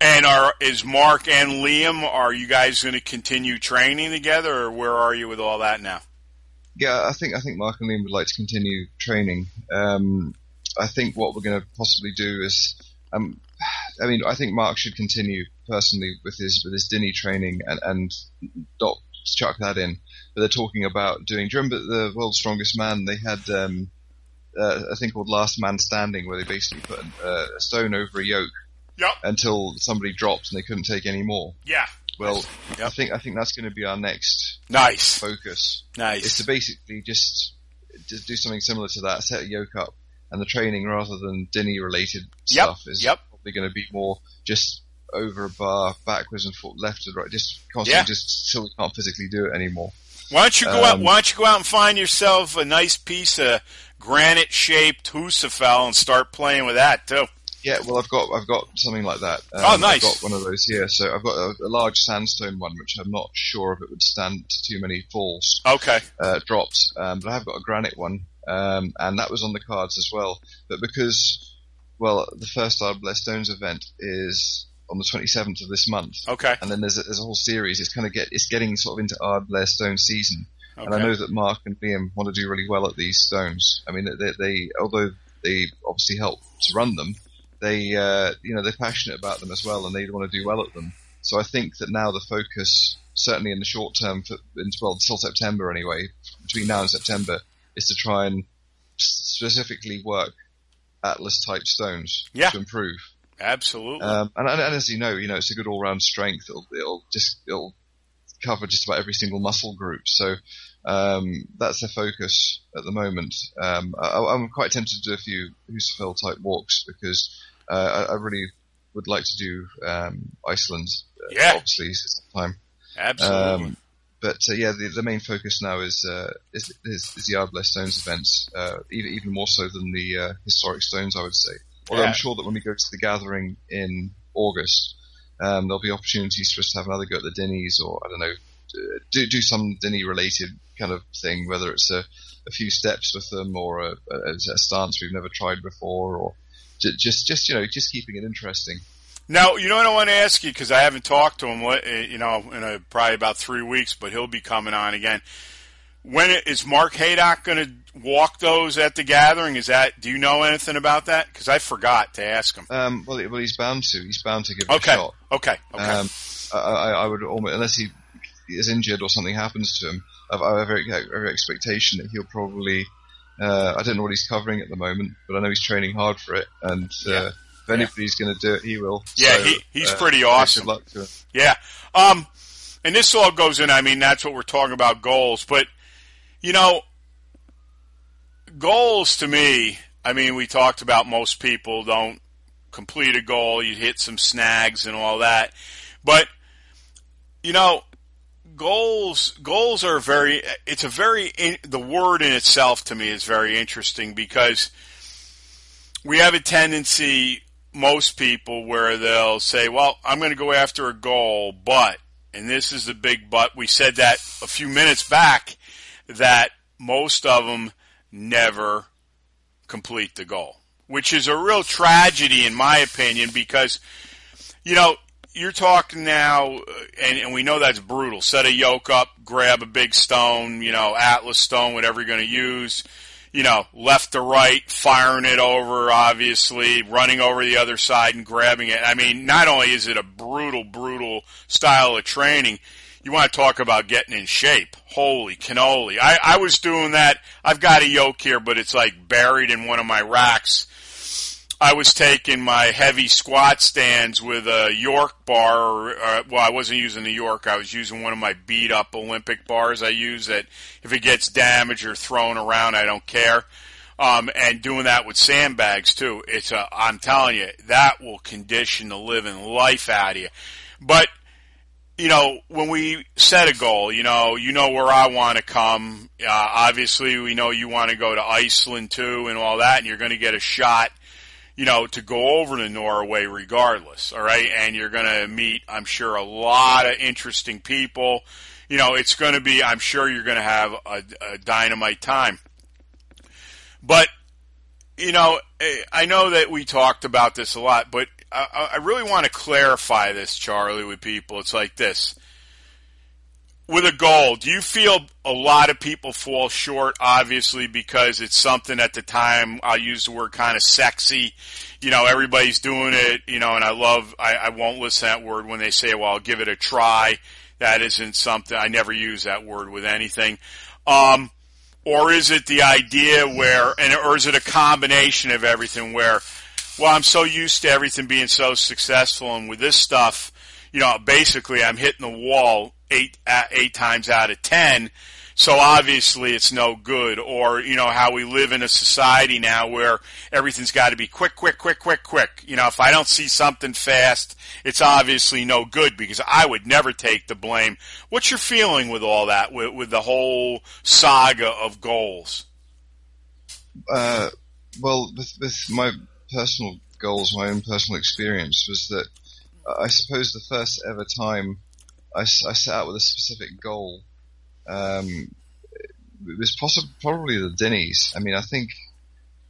and are is Mark and Liam? Are you guys going to continue training together, or where are you with all that now? Yeah, I think I think Mark and Liam would like to continue training. Um, I think what we're going to possibly do is, um, I mean, I think Mark should continue personally with his with his Dinnie training and and not chuck that in. But they're talking about doing. Do you remember the World's Strongest Man? They had um, uh, a thing called Last Man Standing, where they basically put uh, a stone over a yoke Yep. until somebody dropped and they couldn't take any more. Yeah. Well, I Yep. think I think that's going to be our next Nice. focus is Nice. to basically just just do something similar to that, set a yoke up, and the training rather than Dinnie related Yep, stuff is yep. Probably going to be more just over a bar, backwards and forth, left and right, just constantly, Yeah. just so we can't physically do it anymore. Why don't you go out? Um, Why don't you go out and find yourself a nice piece of granite shaped Husafell and start playing with that too? Yeah, well, I've got I've got something like that. Um, Oh, nice. I've got one of those here. So I've got a, a large sandstone one, which I'm not sure if it would stand to too many falls Okay. uh, drops, um, but I have got a granite one, um, and that was on the cards as well. But because, well, the first Ardblair Stones event is on the 27th of this month, Okay. and then there's a, there's a whole series. It's kind of get it's getting sort of into Ardblair Stone season, and I know that Mark and Liam want to do really well at these stones. I mean, they, they although they obviously help to run them, they uh, you know they're passionate about them as well, and they want to do well at them. So I think that now the focus, certainly in the short term, for, well, until September anyway, between now and September, is to try and specifically work Atlas type stones Yeah. to improve. Absolutely. Um, and, and, and as you know, you know, it's a good all-round strength. It'll, it'll just, it'll cover just about every single muscle group. So, um, that's the focus at the moment. Um, I, I'm quite tempted to do a few Husafell type walks because, uh, I, I really would like to do, um, Iceland. uh, Yeah. Obviously, it's time. Absolutely. But uh, yeah, the, the main focus now is uh, is, is, is the Ardblair Stones events, uh, even even more so than the uh, historic stones, I would say. Although Yeah. I'm sure that when we go to the gathering in August, um, there'll be opportunities for us to have another go at the Dinnies, or I don't know, do do some Dinnie related kind of thing, whether it's a, a few steps with them or a, a, a stance we've never tried before, or ju- just just you know just keeping it interesting. Now, you know what I want to ask you because I haven't talked to him, uh, you know, in a, probably about three weeks, but he'll be coming on again. When is Mark Haydock going to walk those at the gathering? Is that? Do you know anything about that? Because I forgot to ask him. Um, well, well, he's bound to. He's bound to give it Okay. a shot. Okay. Okay. Um, I, I, would almost, unless he is injured or something happens to him, I every, every expectation that he'll probably. Uh, I don't know what he's covering at the moment, but I know he's training hard for it, and uh, Yeah. If anybody's going to do it, he will. Yeah, So, he- he's uh, pretty Good awesome. luck to him. Yeah. Um, and this all goes in, I mean, that's what we're talking about goals. But, you know, goals to me, I mean, we talked about most people don't complete a goal, you hit some snags and all that. But, you know, goals goals are very it's a very in, the word in itself to me is very interesting because we have a tendency most people where they'll say well i'm going to go after a goal but and this is the big but we said that a few minutes back that most of them never complete the goal which is a real tragedy in my opinion because you know you're talking now, uh, and, and we know that's brutal. Set a yoke up, grab a big stone, you know, Atlas stone, whatever you're going to use, you know, left to right, firing it over, obviously, running over the other side and grabbing it. I mean, not only is it a brutal, brutal style of training, you want to talk about getting in shape. Holy cannoli. I, I was doing that. I've got a yoke here, but it's like buried in one of my racks. I was taking my heavy squat stands with a York bar. Or, uh, well, I wasn't using the York. I was using one of my beat up Olympic bars. I use that if it gets damaged or thrown around, I don't care. Um, and doing that with sandbags too. It's a, I'm telling you, that will condition the living life out of you. But you know, when we set a goal, you know, you know where I want to come. Uh, obviously, we know you want to go to Iceland too, and all that, and you're going to get a shot you know, to go over to Norway regardless, all right? And you're going to meet, I'm sure, a lot of interesting people. You know, it's going to be, I'm sure you're going to have a, a dynamite time. But, you know, eh, I know that we talked about this a lot, but I, I really want to clarify this, Charlie, with people. It's like this. With a goal, do you feel a lot of people fall short, obviously, because it's something at the time, I'll use the word kind of sexy. You know, everybody's doing it, you know, and I love, I, I won't listen to that word when they say, well, I'll give it a try. That isn't something, I never use that word with anything. Um, or is it the idea where, and or is it a combination of everything where, well, I'm so used to everything being so successful, and with this stuff, you know, basically I'm hitting the wall eight uh, eight times out of ten. So obviously it's no good. Or you know how we live in a society now where everything's got to be quick, quick, quick, quick, quick. You know, if I don't see something fast, it's obviously no good because I would never take the blame. What's your feeling with all that, with, with the whole saga of goals? Uh, well, with, with my personal goals, my own personal experience was that I suppose the first ever time I, I set out with a specific goal um, it was possibly probably the Dinnie's. I mean, I think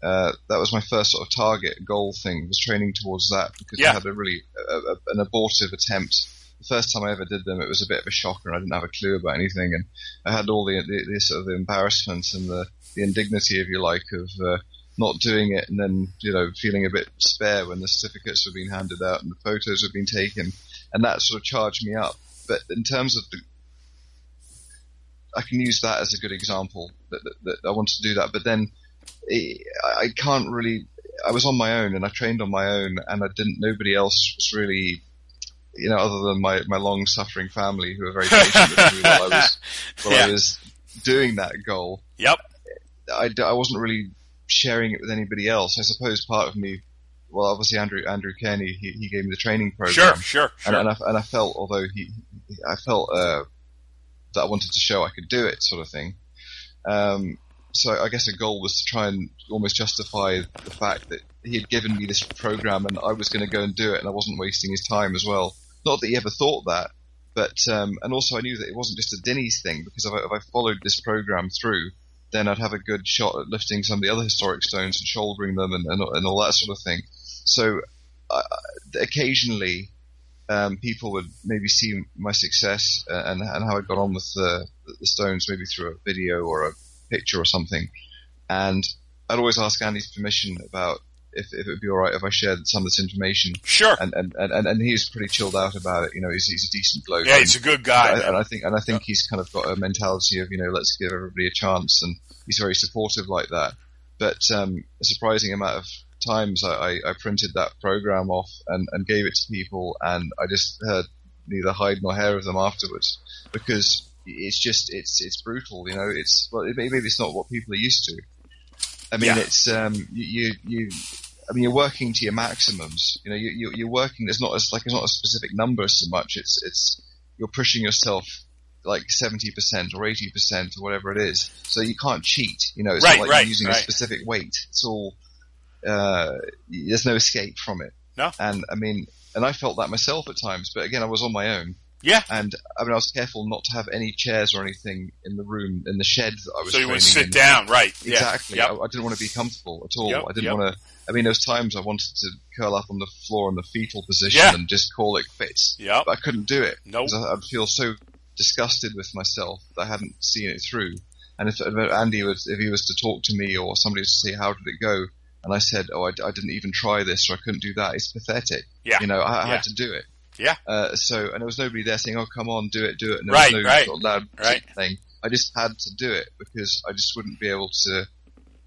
uh, that was my first sort of target goal thing was training towards that because Yeah. I had a really a, a, an abortive attempt. The first time I ever did them, it was a bit of a shocker, and I didn't have a clue about anything, and I had all the the, the sort of the embarrassment and the, the indignity, if you like, of uh, not doing it, and then you know feeling a bit spare when the certificates were being handed out and the photos were being taken, and that sort of charged me up. But in terms of the I can use that as a good example that, that, that I wanted to do that. But then it, I I can't really. I was on my own and I trained on my own, and I didn't. Nobody else was really, you know, other than my my long suffering family who were very patient with me while I was while Yeah. I was doing that goal. Yep. I, I wasn't really sharing it with anybody else. I suppose part of me. Well, obviously Andrew Andrew Kenny he, he gave me the training program. Sure, sure, And, sure. and, I, and I felt, although he, I felt uh, that I wanted to show I could do it, sort of thing. Um, so I guess a goal was to try and almost justify the fact that he had given me this program and I was going to go and do it, and I wasn't wasting his time as well. Not that he ever thought that, but um, and also I knew that it wasn't just a Dinnie's thing because if I, if I followed this program through, then I'd have a good shot at lifting some of the other historic stones and shouldering them and, and, and all that sort of thing. So I- occasionally um, people would maybe see my success uh, and, and how I got on with the, the stones, maybe through a video or a picture or something. And I'd always ask Andy's permission about if, if it would be all right if I shared some of this information. Sure. And and, and, and he was pretty chilled out about it. You know, he's, he's a decent bloke. Yeah, he's a good guy. I- and I think and I think he's kind of got a mentality of you know let's give everybody a chance, and he's very supportive like that. But um, a surprising amount of times I, I, printed that program off and, and gave it to people, and I just heard neither hide nor hair of them afterwards because it's just it's it's brutal. You know, it's well maybe it's not what people are used to. I mean, Yeah. it's um, you, you you. I mean, you're working to your maximums. You know, you, you, you're working. It's not as like it's not a specific number so much. It's it's you're pushing yourself like seventy percent or eighty percent or whatever it is. So you can't cheat. You know, it's Right, not like right, you're using right. a specific weight. It's all. Uh, there's no escape from it. No. And I mean, and I felt that myself at times. But again, I was on my own. Yeah. And I mean, I was careful not to have any chairs or anything in the room in the shed that I was. so you would sit in. down, right? Yeah. Exactly. Yep. I, I didn't want to be comfortable at all. Yep, I didn't yep. want to. I mean, there was times I wanted to curl up on the floor in the fetal position Yeah. and just call it quits. Yep. But I couldn't do it. Nope. 'Cause I, I'd feel so disgusted with myself that I hadn't seen it through. And if, if Andy was, if he was to talk to me or somebody was to say, how did it go? And I said, oh, I, I didn't even try this or I couldn't do that. It's pathetic. Yeah. You know, I, I Yeah. had to do it. Yeah. Uh, so, and there was nobody there saying, oh, come on, do it, do it. And there Right, was no right, sort of loud right. thing. I just had to do it because I just wouldn't be able to,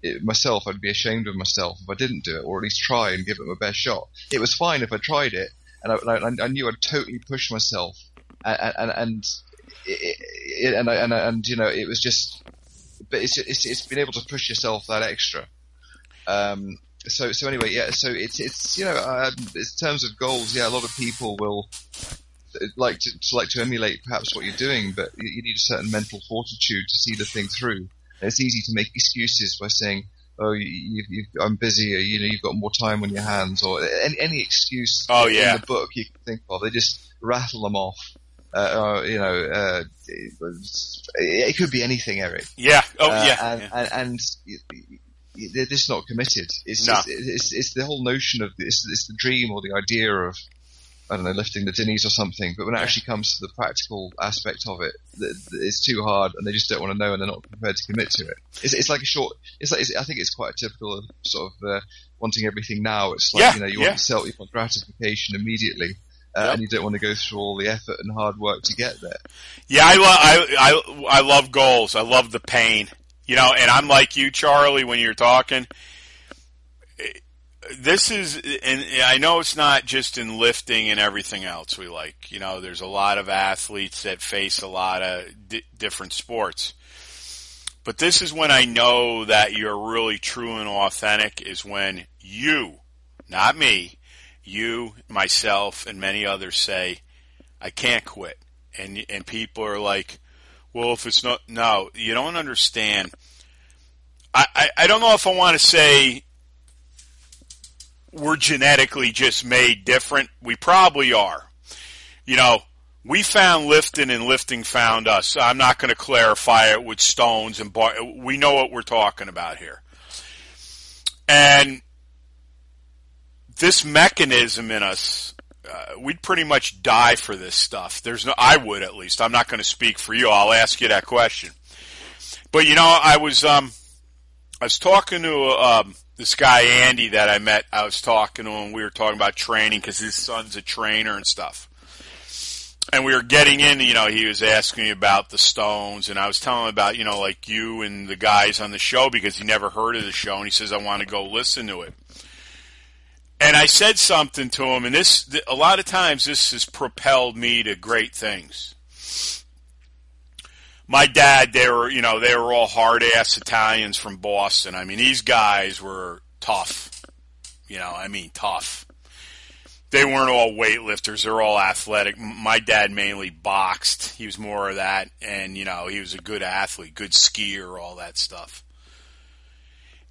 it, myself, I'd be ashamed of myself if I didn't do it, or at least try and give it my best shot. It was fine if I tried it, and I, I, knew I'd totally push myself, and and and, it, it, and, I, and, and you know it was just, but it's it's it's been able to push yourself that extra. Um. So so anyway, yeah. So it's it's you know, uh, in terms of goals, yeah, a lot of people will like to, to like to emulate perhaps what you're doing, but you, you need a certain mental fortitude to see the thing through. And it's easy to make excuses by saying, "Oh, you, you, I'm busy," or you know, you've got more time on your hands, or any, any excuse Oh, yeah. in the book you can think of. They just rattle them off. Uh, or, you know, uh, it, it could be anything, Eric. Yeah. Oh, Uh, yeah. and, yeah. and, and they're just not committed. It's No. just, it's, it's the whole notion of it's, it's the dream or the idea of I don't know lifting the dinnies or something. But when it actually comes to the practical aspect of it, it's too hard, and they just don't want to know, and they're not prepared to commit to it. It's, it's like a short. It's like it's, I think it's quite typical of sort of uh, wanting everything now. It's like Yeah, you know you yeah. want self, you want gratification immediately. Uh, Yep. And you don't want to go through all the effort and hard work to get there. Yeah, I, lo- I, I, I love goals. I love the pain. You know, and I'm like you, Charlie, when you're talking. This is, and I know it's not just in lifting and everything else we like. You know, there's a lot of athletes that face a lot of di- different sports. But this is when I know that you're really true and authentic is when you, not me, you, myself, and many others say, I can't quit. And, and people are like, well, if it's not, no, you don't understand. I, I, I don't know if I want to say we're genetically just made different. We probably are. You know, we found lifting and lifting found us. I'm not going to clarify it with stones and bar- we know what we're talking about here. And this mechanism in us, uh, we'd pretty much die for this stuff. There's no, I would at least. I'm not going to speak for you. I'll ask you that question. But you know, I was, um, I was talking to, um, this guy Andy that I met. I was talking to him. We were talking about training because his son's a trainer and stuff. And we were getting in, you know, he was asking me about the Stones, and I was telling him about, you know, like you and the guys on the show because he never heard of the show, and he says, I want to go listen to it. And I said something to him, and this, a lot of times, this has propelled me to great things my dad, they were, you know, they were all hard ass Italians from Boston. I mean, these guys were tough. You know, I mean, tough. They weren't all weightlifters. They're all athletic. My dad mainly boxed. He was more of that. And, you know, he was a good athlete, good skier, all that stuff.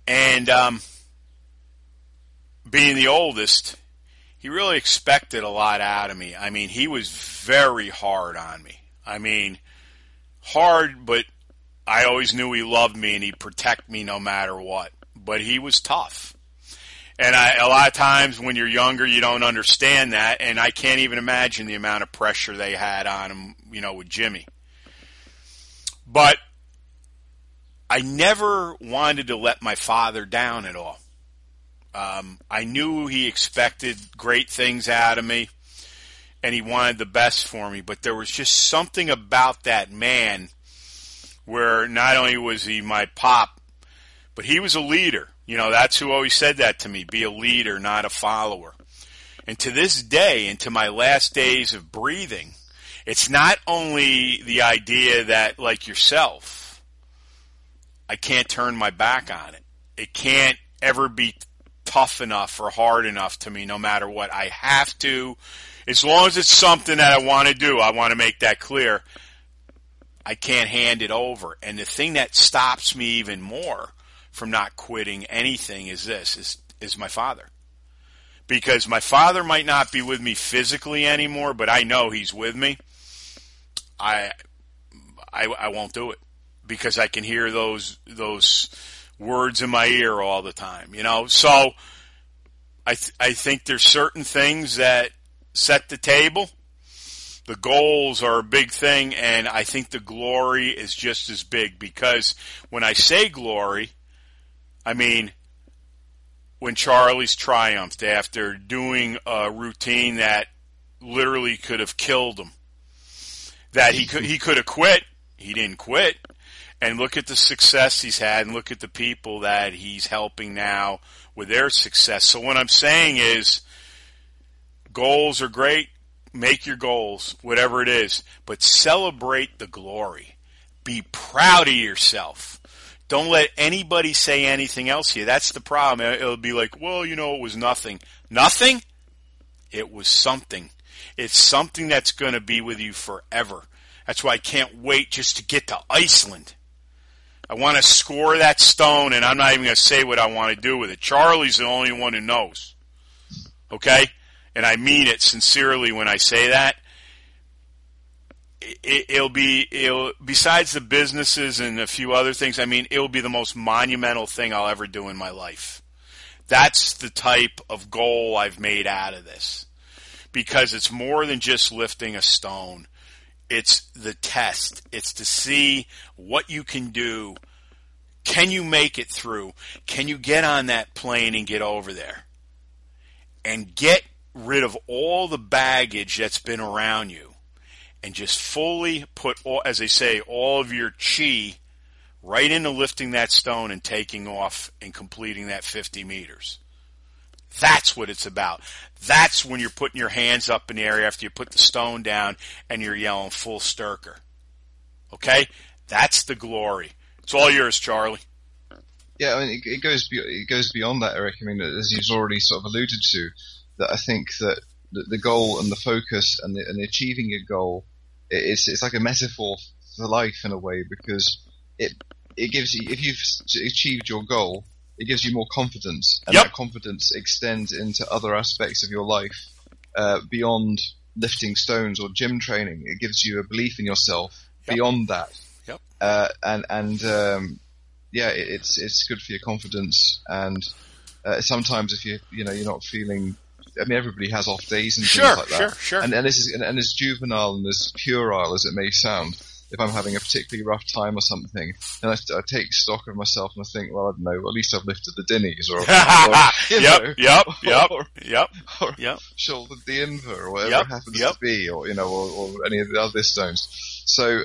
And, um, being the oldest, he really expected a lot out of me. I mean, he was very hard on me. I mean, hard, but I always knew he loved me and he'd protect me no matter what. But he was tough. And I, a lot of times when you're younger, you don't understand that. And I can't even imagine the amount of pressure they had on him, you know, with Jimmy. But I never wanted to let my father down at all. Um, I knew he expected great things out of me and he wanted the best for me. But there was just something about that man where not only was he my pop, but he was a leader. You know, that's who always said that to me be a leader, not a follower. And to this day, into my last days of breathing, it's not only the idea that, like yourself, I can't turn my back on it. It can't ever be tough enough or hard enough to me, no matter what. I have to as long as it's something that I want to do, I want to make that clear. I can't hand it over. And the thing that stops me even more from not quitting anything is this is is my father. Because my father might not be with me physically anymore, but I know he's with me. I I, I won't do it because I can hear those those words in my ear all the time, you know. So I th- I think there's certain things that set the table. The goals are a big thing, and I think the glory is just as big because when I say glory, I mean when Charlie's triumphed after doing a routine that literally could have killed him. That he could he could have quit. He didn't quit. And look at the success he's had and look at the people that he's helping now with their success. So what I'm saying is Goals are great. Make your goals, whatever it is, but celebrate the glory. Be proud of yourself. Don't let anybody say anything else here. That's the problem. It'll be like, well, you know, it was nothing. Nothing? It was something. It's something that's going to be with you forever. That's why I can't wait just to get to Iceland. I want to score that stone, and I'm not even going to say what I want to do with it. Charlie's the only one who knows. Okay? and I mean it sincerely when I say that. It, it'll be it'll besides the businesses and a few other things. I mean, it'll be the most monumental thing I'll ever do in my life. That's the type of goal I've made out of this because it's more than just lifting a stone. It's the test. It's to see what you can do. Can you make it through? Can you get on that plane and get over there? And get rid of all the baggage that's been around you and just fully put all, as they say, all of your chi right into lifting that stone and taking off and completing that 50 meters. That's what it's about. That's when you're putting your hands up in the air after you put the stone down and you're yelling fullsterkur. Okay? That's the glory. It's all yours, Charlie. Yeah, I mean, it, it goes it goes beyond that, Eric. I mean, as you've already sort of alluded to, that I think that the, the goal and the focus and, the, and achieving a goal, it's it's like a metaphor for life in a way because it it gives you if you've achieved your goal, it gives you more confidence, and Yep. that confidence extends into other aspects of your life uh, beyond lifting stones or gym training. It gives you a belief in yourself Yep. beyond that, Yep. uh, and and um, yeah, it, it's it's good for your confidence. And uh, sometimes if you you know you're not feeling, I mean, everybody has off days and Sure, things like that. sure, sure. sure. And, and this is and, and as juvenile and as puerile as it may sound, if I'm having a particularly rough time or something, then I, I take stock of myself and I think, well, I don't know, at least I've lifted the dinnies or, or you yep, know, yep, yep, or, yep, or yep. shouldered the inver or whatever Yep, it happens yep. to be, or you know, or, or any of the other stones. So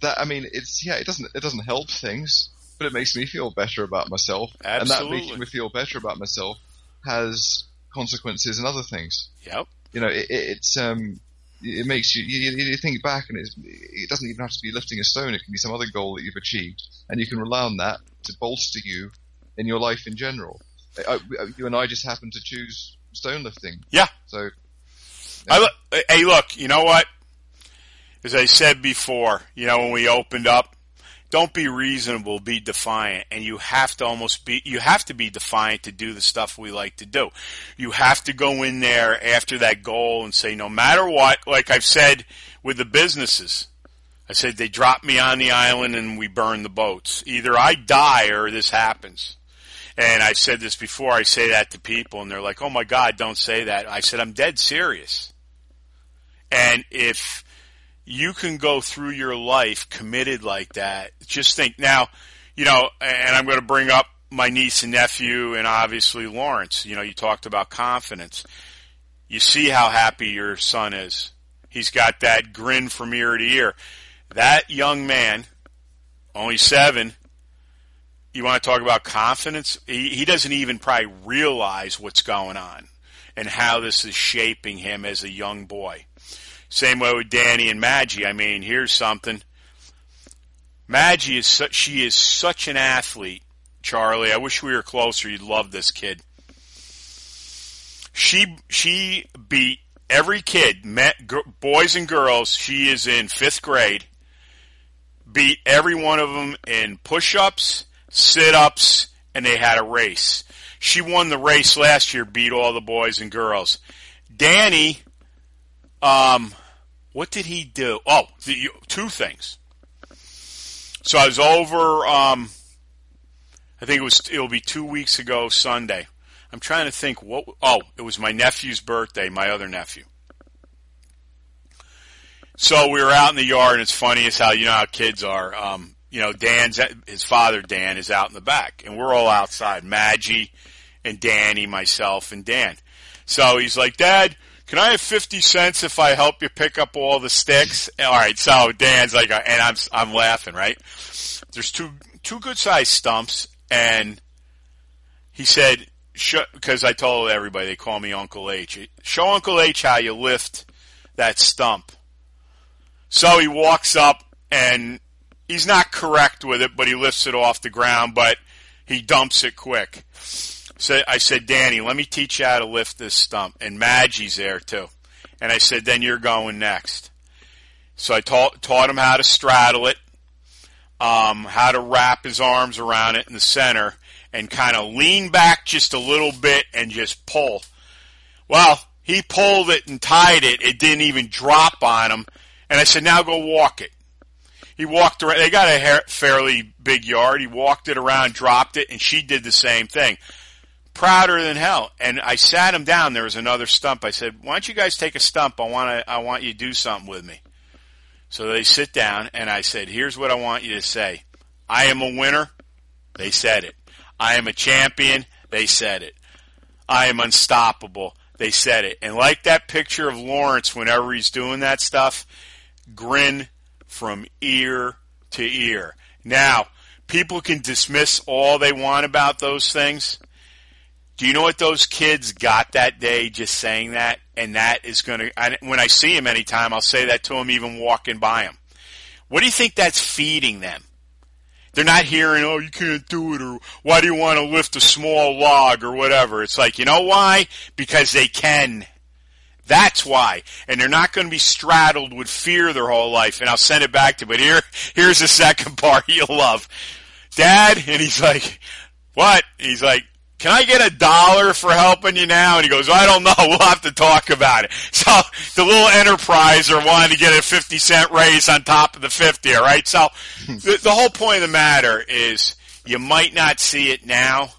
that I mean, it's yeah, it doesn't it doesn't help things, but it makes me feel better about myself, and that making me feel better about myself has consequences and other things. Yep. You know, it, it, it's um, it makes you, you you think back, and it's, it doesn't even have to be lifting a stone. It can be some other goal that you've achieved, and you can rely on that to bolster you in your life in general. I, I- you and I just happen to choose stone lifting, Yeah. so I look, hey, look, you know what? As I said before, you know, when we opened up, don't be reasonable, be defiant. And you have to almost be, you have to be defiant to do the stuff we like to do. You have to go in there after that goal and say, no matter what, like I've said with the businesses, I said they drop me on the island and we burn the boats. Either I die or this happens. And I've said this before, I say that to people and they're like, oh my God, don't say that. I said, I'm dead serious. And if you can go through your life committed like that, just think now, you know, and I'm going to bring up my niece and nephew and obviously Lawrence. You know, you talked about confidence. You see how happy your son is. He's got that grin from ear to ear. That young man, only seven, you want to talk about confidence? He, he doesn't even probably realize what's going on and how this is shaping him as a young boy. Same way with Danny and Maggie. I mean, here's something. Maggie is such, she is such an athlete, Charlie. I wish we were closer. You'd love this kid. She she beat every kid, met, boys and girls. She is in fifth grade. Beat every one of them in push-ups, sit-ups, and they had a race. She won the race last year. Beat all the boys and girls. Danny, um, what did he do? Oh, the, two things. So I was over. Um, I think it was. It'll be two weeks ago Sunday. I'm trying to think what. Oh, it was my nephew's birthday. My other nephew. So we were out in the yard, and it's funny as how you know how kids are. Um, you know, Dan's his father Dan is out in the back, and we're all outside. Maggie and Danny, myself, and Dan. So he's like, Dad, can I have 50 cents if I help you pick up all the sticks? All right. So Dan's like, uh, and I'm, I'm laughing, right? There's two, two good sized stumps. And he said, because I told everybody, they call me Uncle H. Show Uncle H how you lift that stump. So he walks up and he's not correct with it, but he lifts it off the ground, but he dumps it quick. So I said, Danny, let me teach you how to lift this stump. And Maggie's there too. And I said, then you're going next. So I taught, taught him how to straddle it, um, how to wrap his arms around it in the center and kind of lean back just a little bit and just pull. Well, he pulled it and tied it. It didn't even drop on him. And I said, now go walk it. He walked around. They got a fairly big yard. He walked it around, dropped it, and she did the same thing prouder than hell. And I sat him down. There was another stump. I said, "Why don't you guys take a stump? I want to. I want you to do something with me." So they sit down, and I said, "Here's what I want you to say. I am a winner." They said it. I am a champion. They said it. I am unstoppable. They said it. And like that picture of Lawrence, whenever he's doing that stuff, grin from ear to ear. Now, people can dismiss all they want about those things. Do you know what those kids got that day just saying that? And that is going to, when I see them anytime, I'll say that to them even walking by them. What do you think that's feeding them? They're not hearing, oh, you can't do it, or why do you want to lift a small log, or whatever. It's like, you know why? Because they can. That's why. And they're not going to be straddled with fear their whole life. And I'll send it back to, but here, here's the second part you'll love. Dad, and he's like, What? He's like, can I get a dollar for helping you now? And he goes, I don't know. We'll have to talk about it. So the little enterpriser wanted to get a 50 cent raise on top of the 50, all right? So the, the whole point of the matter is you might not see it now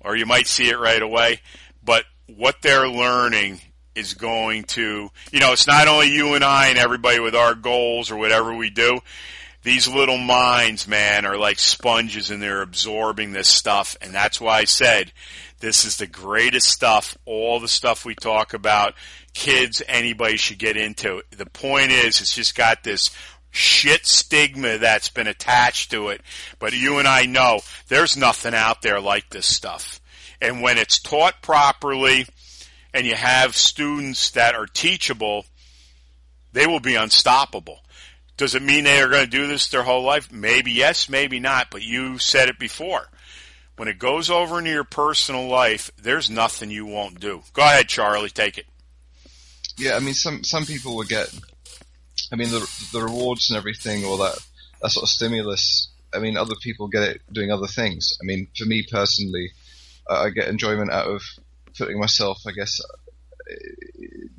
or you might see it right away, but what they're learning is going to, you know, it's not only you and I and everybody with our goals or whatever we do these little minds, man, are like sponges and they're absorbing this stuff. And that's why I said this is the greatest stuff. All the stuff we talk about, kids, anybody should get into. The point is, it's just got this shit stigma that's been attached to it. But you and I know there's nothing out there like this stuff. And when it's taught properly and you have students that are teachable, they will be unstoppable. Does it mean they are going to do this their whole life? Maybe yes, maybe not, but you said it before. When it goes over into your personal life, there's nothing you won't do. Go ahead, Charlie, take it. Yeah, I mean, some some people will get, I mean, the the rewards and everything, or that that sort of stimulus. I mean, other people get it doing other things. I mean, for me personally, uh, I get enjoyment out of putting myself, I guess, uh,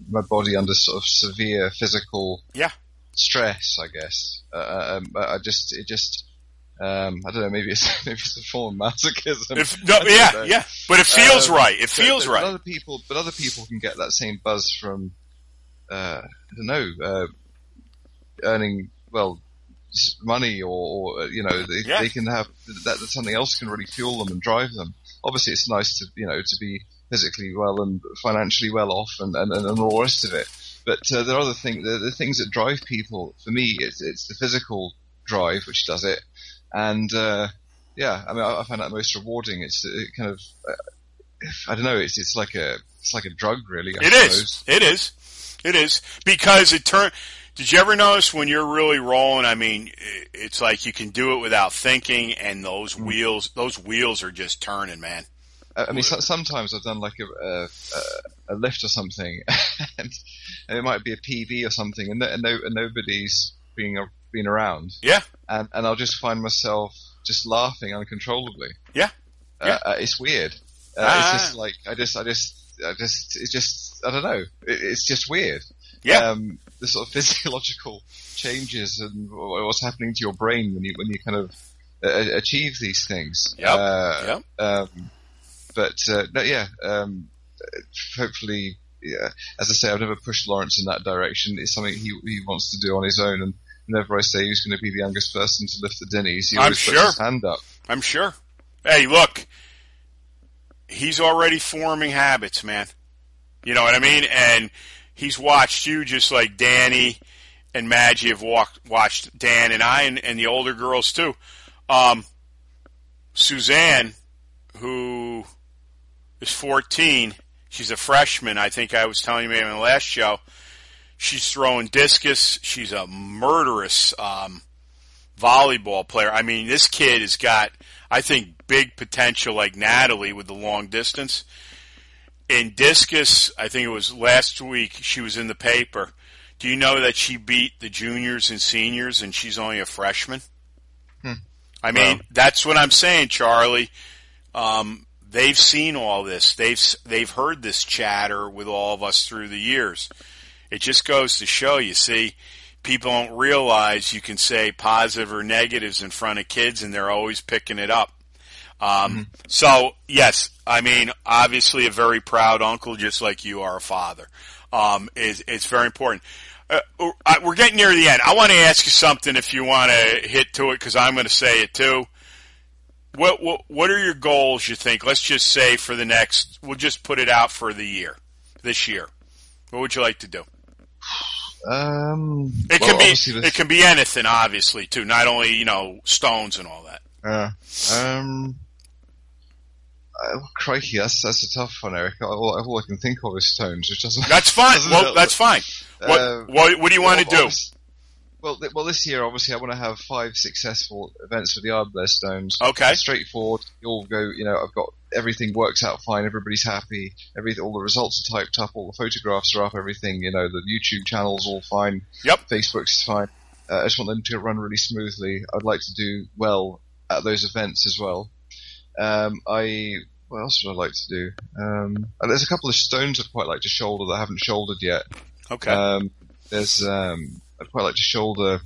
my body under sort of severe physical yeah stress, I guess. Uh, um, I just, it just, um, I don't know, maybe it's, maybe it's a form of masochism. If, no, yeah, know. yeah, but it feels um, right. It feels but, right. But other people, but other people can get that same buzz from, uh, I don't know, uh, earning, well, money or, or, uh, you know, they, yeah. they can have, that, that something else can really fuel them and drive them. Obviously it's nice to, you know, to be physically well and financially well off and, and, and all the rest of it. But uh, there are other things, the, the, things that drive people. For me, it's, it's the physical drive which does it, and uh, yeah, I mean, I, I, find that most rewarding. It's it kind of, uh, I don't know, it's it's like a it's like a drug, really. I it is. It is. It is because it turn. Did you ever notice when you're really rolling? I mean, it's like you can do it without thinking, and those mm. wheels, those wheels are just turning, man. I mean, so, sometimes I've done like a, a, a lift or something, and, and, it might be a PB or something, and, no, and, no, and nobody's being being around. Yeah. And and I'll just find myself just laughing uncontrollably. Yeah. Uh, yeah. Uh, it's weird. Uh, ah. It's just like I just I just I just it's just I don't know. It, it's just weird. Yeah. Um, the sort of physiological changes and what's happening to your brain when you when you kind of uh, achieve these things. Yep. Uh, yep. Um, but uh, no, yeah, um, hopefully, yeah. As I say, I've never pushed Lawrence in that direction. It's something he he wants to do on his own. And whenever I say who's going to be the youngest person to lift the Dinnies, he always I'm puts sure. his hand up. I'm sure. Hey, look, he's already forming habits, man. You know what I mean? And he's watched you just like Danny and Maggie have walked, watched Dan and I and, and the older girls too. Um, Suzanne, who is 14. She's a freshman. I think I was telling you maybe in the last show. She's throwing discus. She's a murderous um, volleyball player. I mean, this kid has got, I think, big potential like Natalie with the long distance. In discus, I think it was last week, she was in the paper. Do you know that she beat the juniors and seniors and she's only a freshman? Hmm. I mean, that's what I'm saying, Charlie. Um, they've seen all this. They've they've heard this chatter with all of us through the years. It just goes to show you. See, people don't realize you can say positive or negatives in front of kids, and they're always picking it up. Um, mm-hmm. So yes, I mean obviously a very proud uncle, just like you are a father. Um, is it's very important. Uh, uh we're getting near the end. I want to ask you something if you want to hit to it because I'm going to say it too. What, what what are your goals? You think? Let's just say for the next. We'll just put it out for the year, this year. What would you like to do? Um, it well, can be it can be anything, obviously, too. Not only you know stones and all that. Uh, um, uh, crikey, that's that's a tough one, Eric. All, all I can think of is stones, which doesn't. That's fine. Doesn't well, that's fine. What, uh, what what do you want to do? Well, th- well, this year obviously I want to have five successful events for the Ardblair Stones. Okay. straightforward. You all go. You know, I've got everything works out fine. Everybody's happy. Every all the results are typed up. All the photographs are up. Everything. You know, the YouTube channel's all fine. Yep. Facebook's fine. Uh, I just want them to run really smoothly. I'd like to do well at those events as well. Um, I what else would I like to do? Um, there's a couple of stones I'd quite like to shoulder that I haven't shouldered yet. Okay. Um, there's um, I'd quite like to shoulder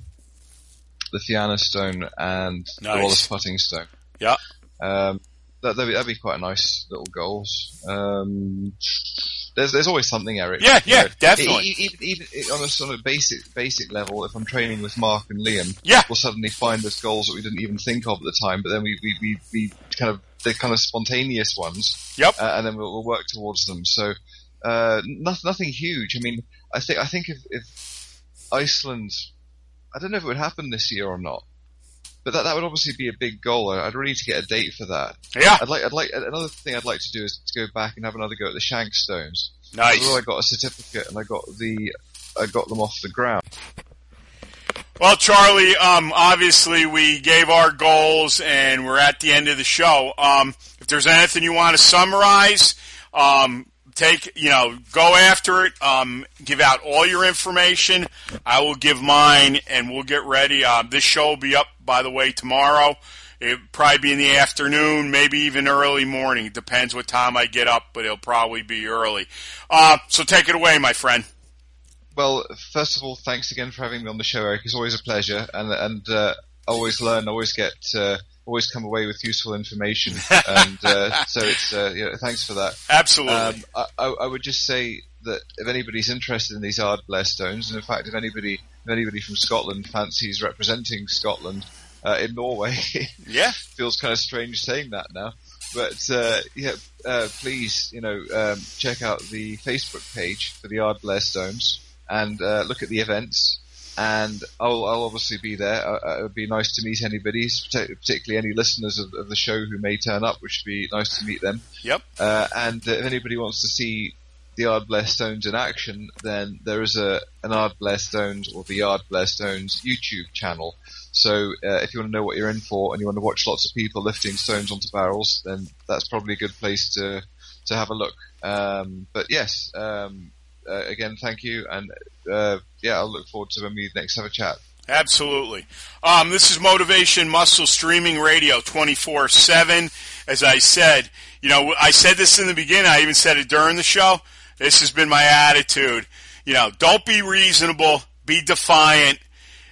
the Fianna stone and Nice. the Wallace putting stone. yeah. Um, that, that'd, be, that'd be quite nice little goals. Um, there's there's always something, Eric. Yeah, yeah, know, definitely. Even, even on a sort of basic basic level, if I'm training with Mark and Liam, Yeah. we'll suddenly find those goals that we didn't even think of at the time, but then we we, we, we kind of they're kind of spontaneous ones, Yep. uh, and then we'll, we'll work towards them. So uh, nothing, nothing huge. I mean, I think I think if, if Iceland, I don't know if it would happen this year or not, but that that would obviously be a big goal. I'd really need to get a date for that. Yeah. I'd like, I'd like another thing I'd like to do is to go back and have another go at the Shank Stones. Nice. I got a certificate and I got the, I got them off the ground. Well, Charlie, um, obviously we gave our goals and we're at the end of the show. Um, if there's anything you want to summarize, um, take, you know, go after it. Um, give out all your information. I will give mine and we'll get ready. Uh, this show will be up, by the way, tomorrow. It'll probably be in the afternoon, maybe even early morning. It depends what time I get up, but it'll probably be early. Uh, so take it away, my friend. Well, first of all, thanks again for having me on the show, Eric. It's always a pleasure, and and uh, always learn, always get, uh, always come away with useful information, and uh, so it's uh, yeah, thanks for that. Absolutely. Um, I, I, I would just say that if anybody's interested in these Ardblair stones, and in fact, if anybody, if anybody from Scotland fancies representing Scotland uh, in Norway, yeah. feels kind of strange saying that now. But uh, yeah, uh, please, you know, um, check out the Facebook page for the Ardblair Stones and uh, look at the events. And I'll, I'll obviously be there. Uh, uh, it would be nice to meet anybody, particularly any listeners of, of the show who may turn up, which would be nice to meet them. Yep. Uh, and if anybody wants to see the Ardblair Stones in action, then there is a an Ardblair Stones or the Ardblair Stones YouTube channel. So uh, if you want to know what you're in for and you want to watch lots of people lifting stones onto barrels, then that's probably a good place to to have a look. Um, but yes, um, uh, again, thank you, and uh, yeah, I'll look forward to when we next have a chat. Absolutely. Um, this is Motivation Muscle Streaming Radio 24 7. As I said, you know, I said this in the beginning, I even said it during the show. This has been my attitude. You know, don't be reasonable, be defiant,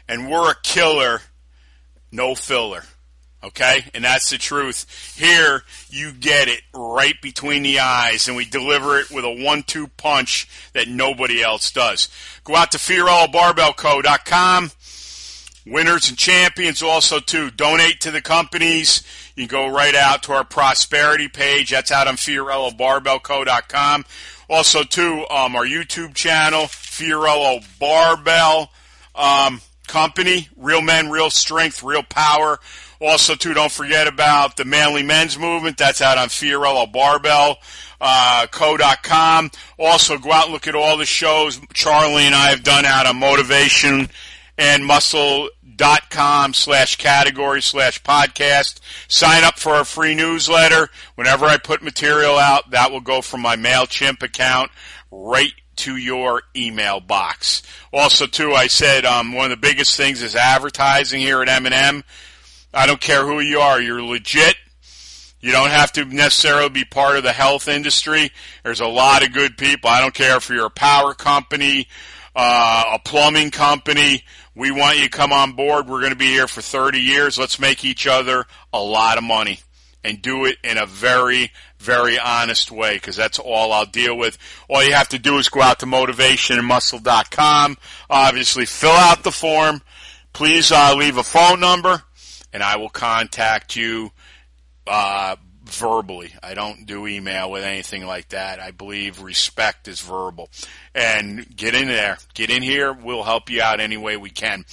and we're a killer, no filler. Okay? And that's the truth. Here, you get it right between the eyes, and we deliver it with a one two punch that nobody else does. Go out to FiorilloBarbellCo.com winners and champions also too. Donate to the companies. You can go right out to our prosperity page. That's out on fiorillobarbellco.com also too um, our youtube channel fiorillo barbell um, company. Real men real strength real power also too don't forget about the manly men's movement that's out on fiorillo barbell uh, co.com also go out and look at all the shows charlie and i have done out on motivation and muscle.com slash category slash podcast. Sign up for our free newsletter. Whenever I put material out, that will go from my MailChimp account right to your email box. Also, too, I said um, one of the biggest things is advertising here at M&M. I don't care who you are. You're legit. You don't have to necessarily be part of the health industry. There's a lot of good people. I don't care if you're a power company, uh, a plumbing company. We want you to come on board. We're going to be here for 30 years. Let's make each other a lot of money and do it in a very, very honest way because that's all I'll deal with. All you have to do is go out to motivationandmuscle.com. Obviously, fill out the form. Please uh, leave a phone number and I will contact you uh, verbally. I don't do email with anything like that. I believe respect is verbal. And get in there. Get in here. We'll help you out any way we can.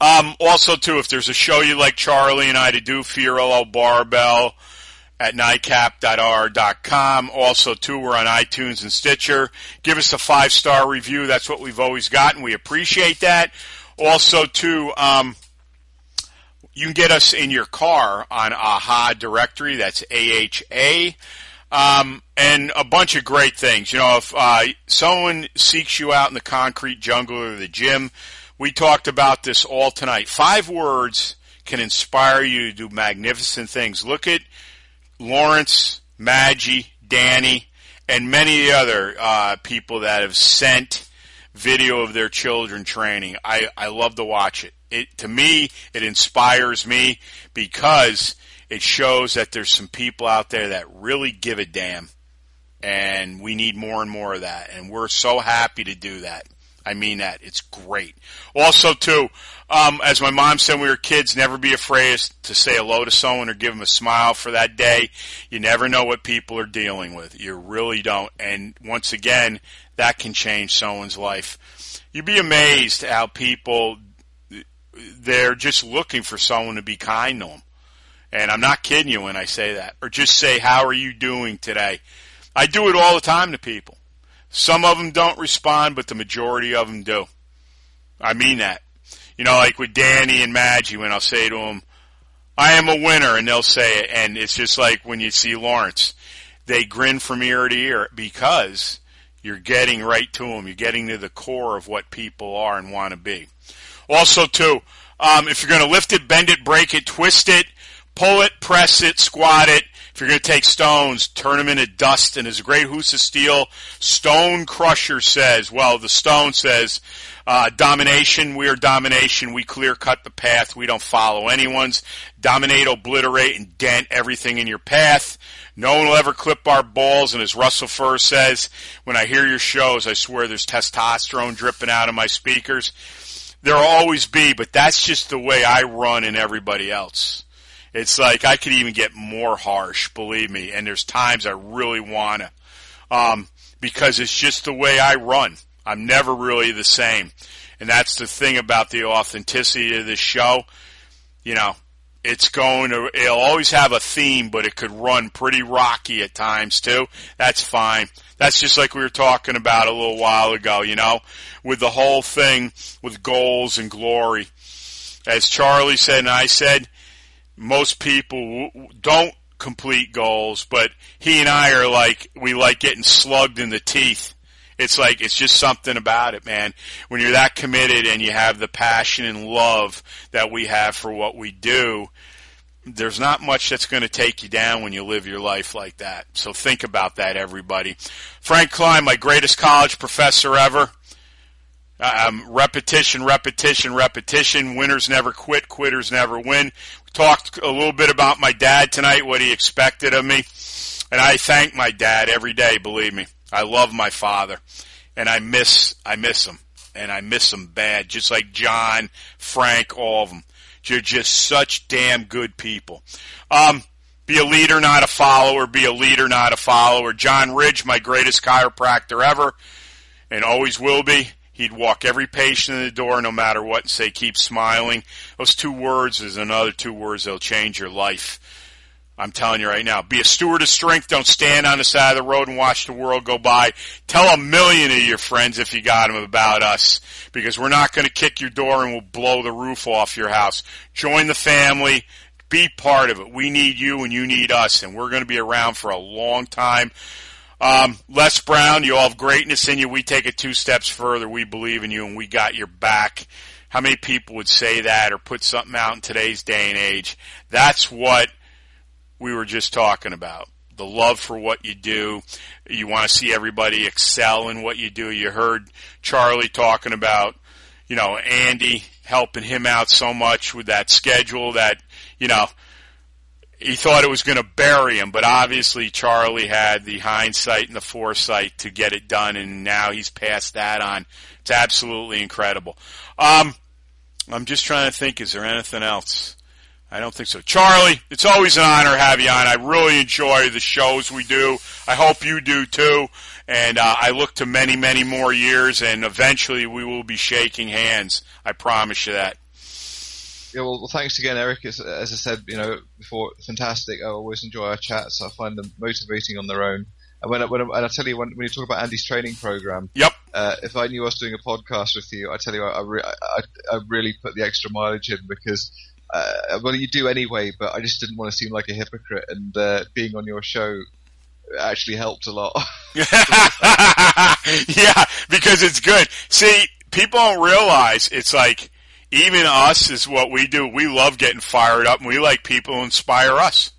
Um, also, too, if there's a show you like Charlie and I to do, Fiorillo Barbell at nightcap.r.com. Also, too, we're on iTunes and Stitcher. Give us a five star review. That's what we've always gotten. We appreciate that. Also, too, um, you can get us in your car on AHA directory. That's AHA. Um, and a bunch of great things. You know, if uh, someone seeks you out in the concrete jungle or the gym, we talked about this all tonight. Five words can inspire you to do magnificent things. Look at Lawrence, Maggie, Danny, and many other uh, people that have sent video of their children training. I, I love to watch it. It to me it inspires me because it shows that there's some people out there that really give a damn. And we need more and more of that. And we're so happy to do that. I mean that. It's great. Also, too, um, as my mom said when we were kids, never be afraid to say hello to someone or give them a smile for that day. You never know what people are dealing with. You really don't. And once again, that can change someone's life. You'd be amazed how people, they're just looking for someone to be kind to them. And I'm not kidding you when I say that. Or just say, how are you doing today? I do it all the time to people. Some of them don't respond, but the majority of them do. I mean that. You know, like with Danny and Maggie, when I'll say to them, I am a winner, and they'll say it. And it's just like when you see Lawrence. They grin from ear to ear because you're getting right to them. You're getting to the core of what people are and want to be. Also, too, um, if you're going to lift it, bend it, break it, twist it, pull it, press it, squat it, if you're going to take stones, turn them into dust. And as a great Hoos of Steel Stone Crusher says, well, the stone says, uh, domination, we are domination. We clear cut the path. We don't follow anyone's. Dominate, obliterate, and dent everything in your path. No one will ever clip our balls. And as Russell Furr says, when I hear your shows, I swear there's testosterone dripping out of my speakers. There'll always be, but that's just the way I run and everybody else. It's like I could even get more harsh, believe me. And there's times I really wanna, um, because it's just the way I run. I'm never really the same, and that's the thing about the authenticity of this show. You know, it's going to, it'll always have a theme, but it could run pretty rocky at times too. That's fine. That's just like we were talking about a little while ago, you know, with the whole thing with goals and glory. As Charlie said and I said, most people don't complete goals, but he and I are like, we like getting slugged in the teeth. It's like, it's just something about it, man. When you're that committed and you have the passion and love that we have for what we do, there's not much that's going to take you down when you live your life like that. So think about that, everybody. Frank Klein, my greatest college professor ever. Um, repetition, repetition, repetition. Winners never quit. Quitters never win talked a little bit about my dad tonight, what he expected of me. And I thank my dad every day, believe me. I love my father. And I miss, I miss him. And I miss him bad, just like John, Frank, all of them. You're just such damn good people. Um, be a leader, not a follower. Be a leader, not a follower. John Ridge, my greatest chiropractor ever, and always will be. He'd walk every patient in the door no matter what and say, keep smiling. Those two words is another two words that'll change your life. I'm telling you right now, be a steward of strength. Don't stand on the side of the road and watch the world go by. Tell a million of your friends if you got them about us because we're not going to kick your door and we'll blow the roof off your house. Join the family. Be part of it. We need you and you need us and we're going to be around for a long time. Um, Les Brown, you all have greatness in you. We take it two steps further. We believe in you and we got your back. How many people would say that or put something out in today's day and age? That's what we were just talking about. The love for what you do. You want to see everybody excel in what you do. You heard Charlie talking about, you know, Andy helping him out so much with that schedule that, you know, he thought it was going to bury him, but obviously Charlie had the hindsight and the foresight to get it done, and now he's passed that on. It's absolutely incredible. Um, I'm just trying to think, is there anything else? I don't think so. Charlie, it's always an honor to have you on. I really enjoy the shows we do. I hope you do too. And uh, I look to many, many more years, and eventually we will be shaking hands. I promise you that. Yeah, well, thanks again, Eric. As, as I said, you know, before, fantastic. I always enjoy our chats. I find them motivating on their own. And when, I, when I, and I tell you, when, when you talk about Andy's training program, yep. Uh, if I knew I was doing a podcast with you, I tell you, I, I, re- I, I really put the extra mileage in because, uh, well, you do anyway. But I just didn't want to seem like a hypocrite, and uh, being on your show actually helped a lot. yeah, because it's good. See, people don't realize it's like even us is what we do. We love getting fired up and we like people who inspire us.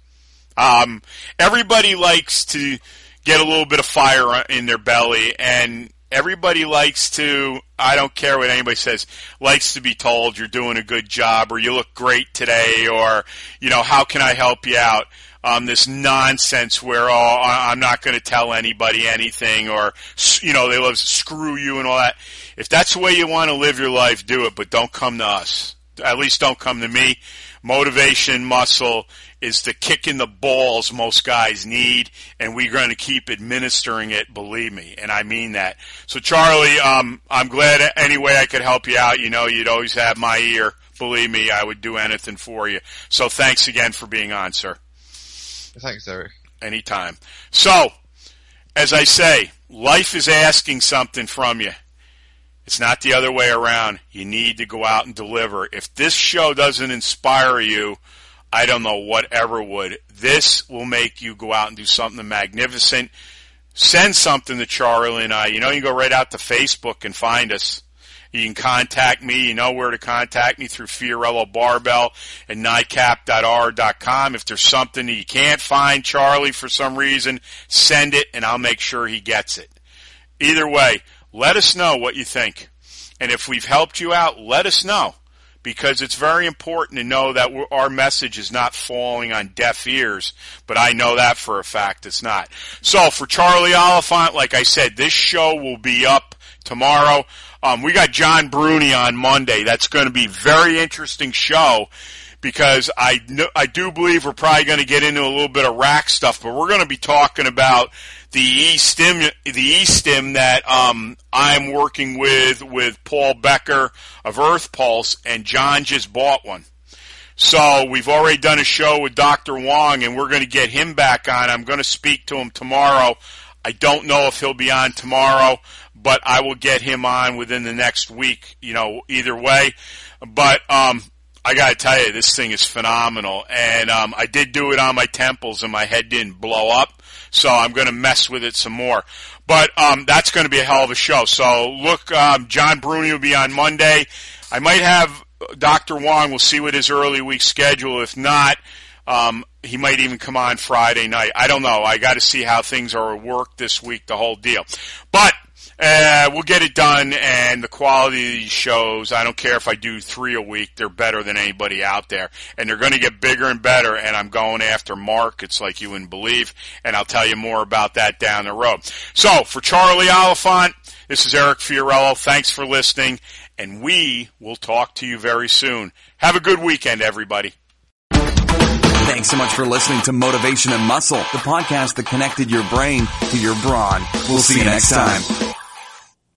Um, everybody likes to get a little bit of fire in their belly and everybody likes to, I don't care what anybody says, likes to be told you're doing a good job or you look great today or, you know, how can I help you out? Um, this nonsense where, oh, I'm not going to tell anybody anything or, you know, they love screw you and all that. If that's the way you want to live your life, do it, but don't come to us. At least don't come to me. Motivation, muscle is the kick in the balls most guys need, and we're going to keep administering it. Believe me, and I mean that. So, Charlie, um, I'm glad any way I could help you out. You know, you'd always have my ear. Believe me, I would do anything for you. So, thanks again for being on, sir. Thanks, Eric. Anytime. So, as I say, life is asking something from you. It's not the other way around. You need to go out and deliver. If this show doesn't inspire you, I don't know whatever would. This will make you go out and do something magnificent. Send something to Charlie and I. You know, you go right out to Facebook and find us. You can contact me. You know where to contact me through Fiorillo Barbell and NICAP.R.com. If there's something that you can't find Charlie for some reason, send it and I'll make sure he gets it. Either way, let us know what you think. And if we've helped you out, let us know because it's very important to know that our message is not falling on deaf ears, but I know that for a fact it's not. So for Charlie Oliphant, like I said, this show will be up tomorrow. Um, we got John Bruni on Monday. That's going to be very interesting show because I know, I do believe we're probably going to get into a little bit of rack stuff, but we're going to be talking about the e-stim the e-stim that um, I'm working with with Paul Becker of Earth Pulse, and John just bought one. So we've already done a show with Dr. Wong, and we're going to get him back on. I'm going to speak to him tomorrow. I don't know if he'll be on tomorrow, but I will get him on within the next week. You know, either way. But um, I got to tell you, this thing is phenomenal. And um, I did do it on my temples, and my head didn't blow up. So I'm to mess with it some more. But um, that's to be a hell of a show. So look, um, John Bruni will be on Monday. I might have Dr. Wong. We'll see what his early week schedule. If not, um, he might even come on Friday night. I don't know. I got to see how things are worked this week, the whole deal. But uh, we'll get it done, and the quality of these shows, I don't care if I do three a week, they're better than anybody out there. And they're going to get bigger and better, and I'm going after markets like you wouldn't believe, and I'll tell you more about that down the road. So, for Charlie Oliphant, this is Eric Fiorillo. Thanks for listening, and we will talk to you very soon. Have a good weekend, everybody. Thanks so much for listening to Motivation and Muscle, the podcast that connected your brain to your brawn. We'll see you next time.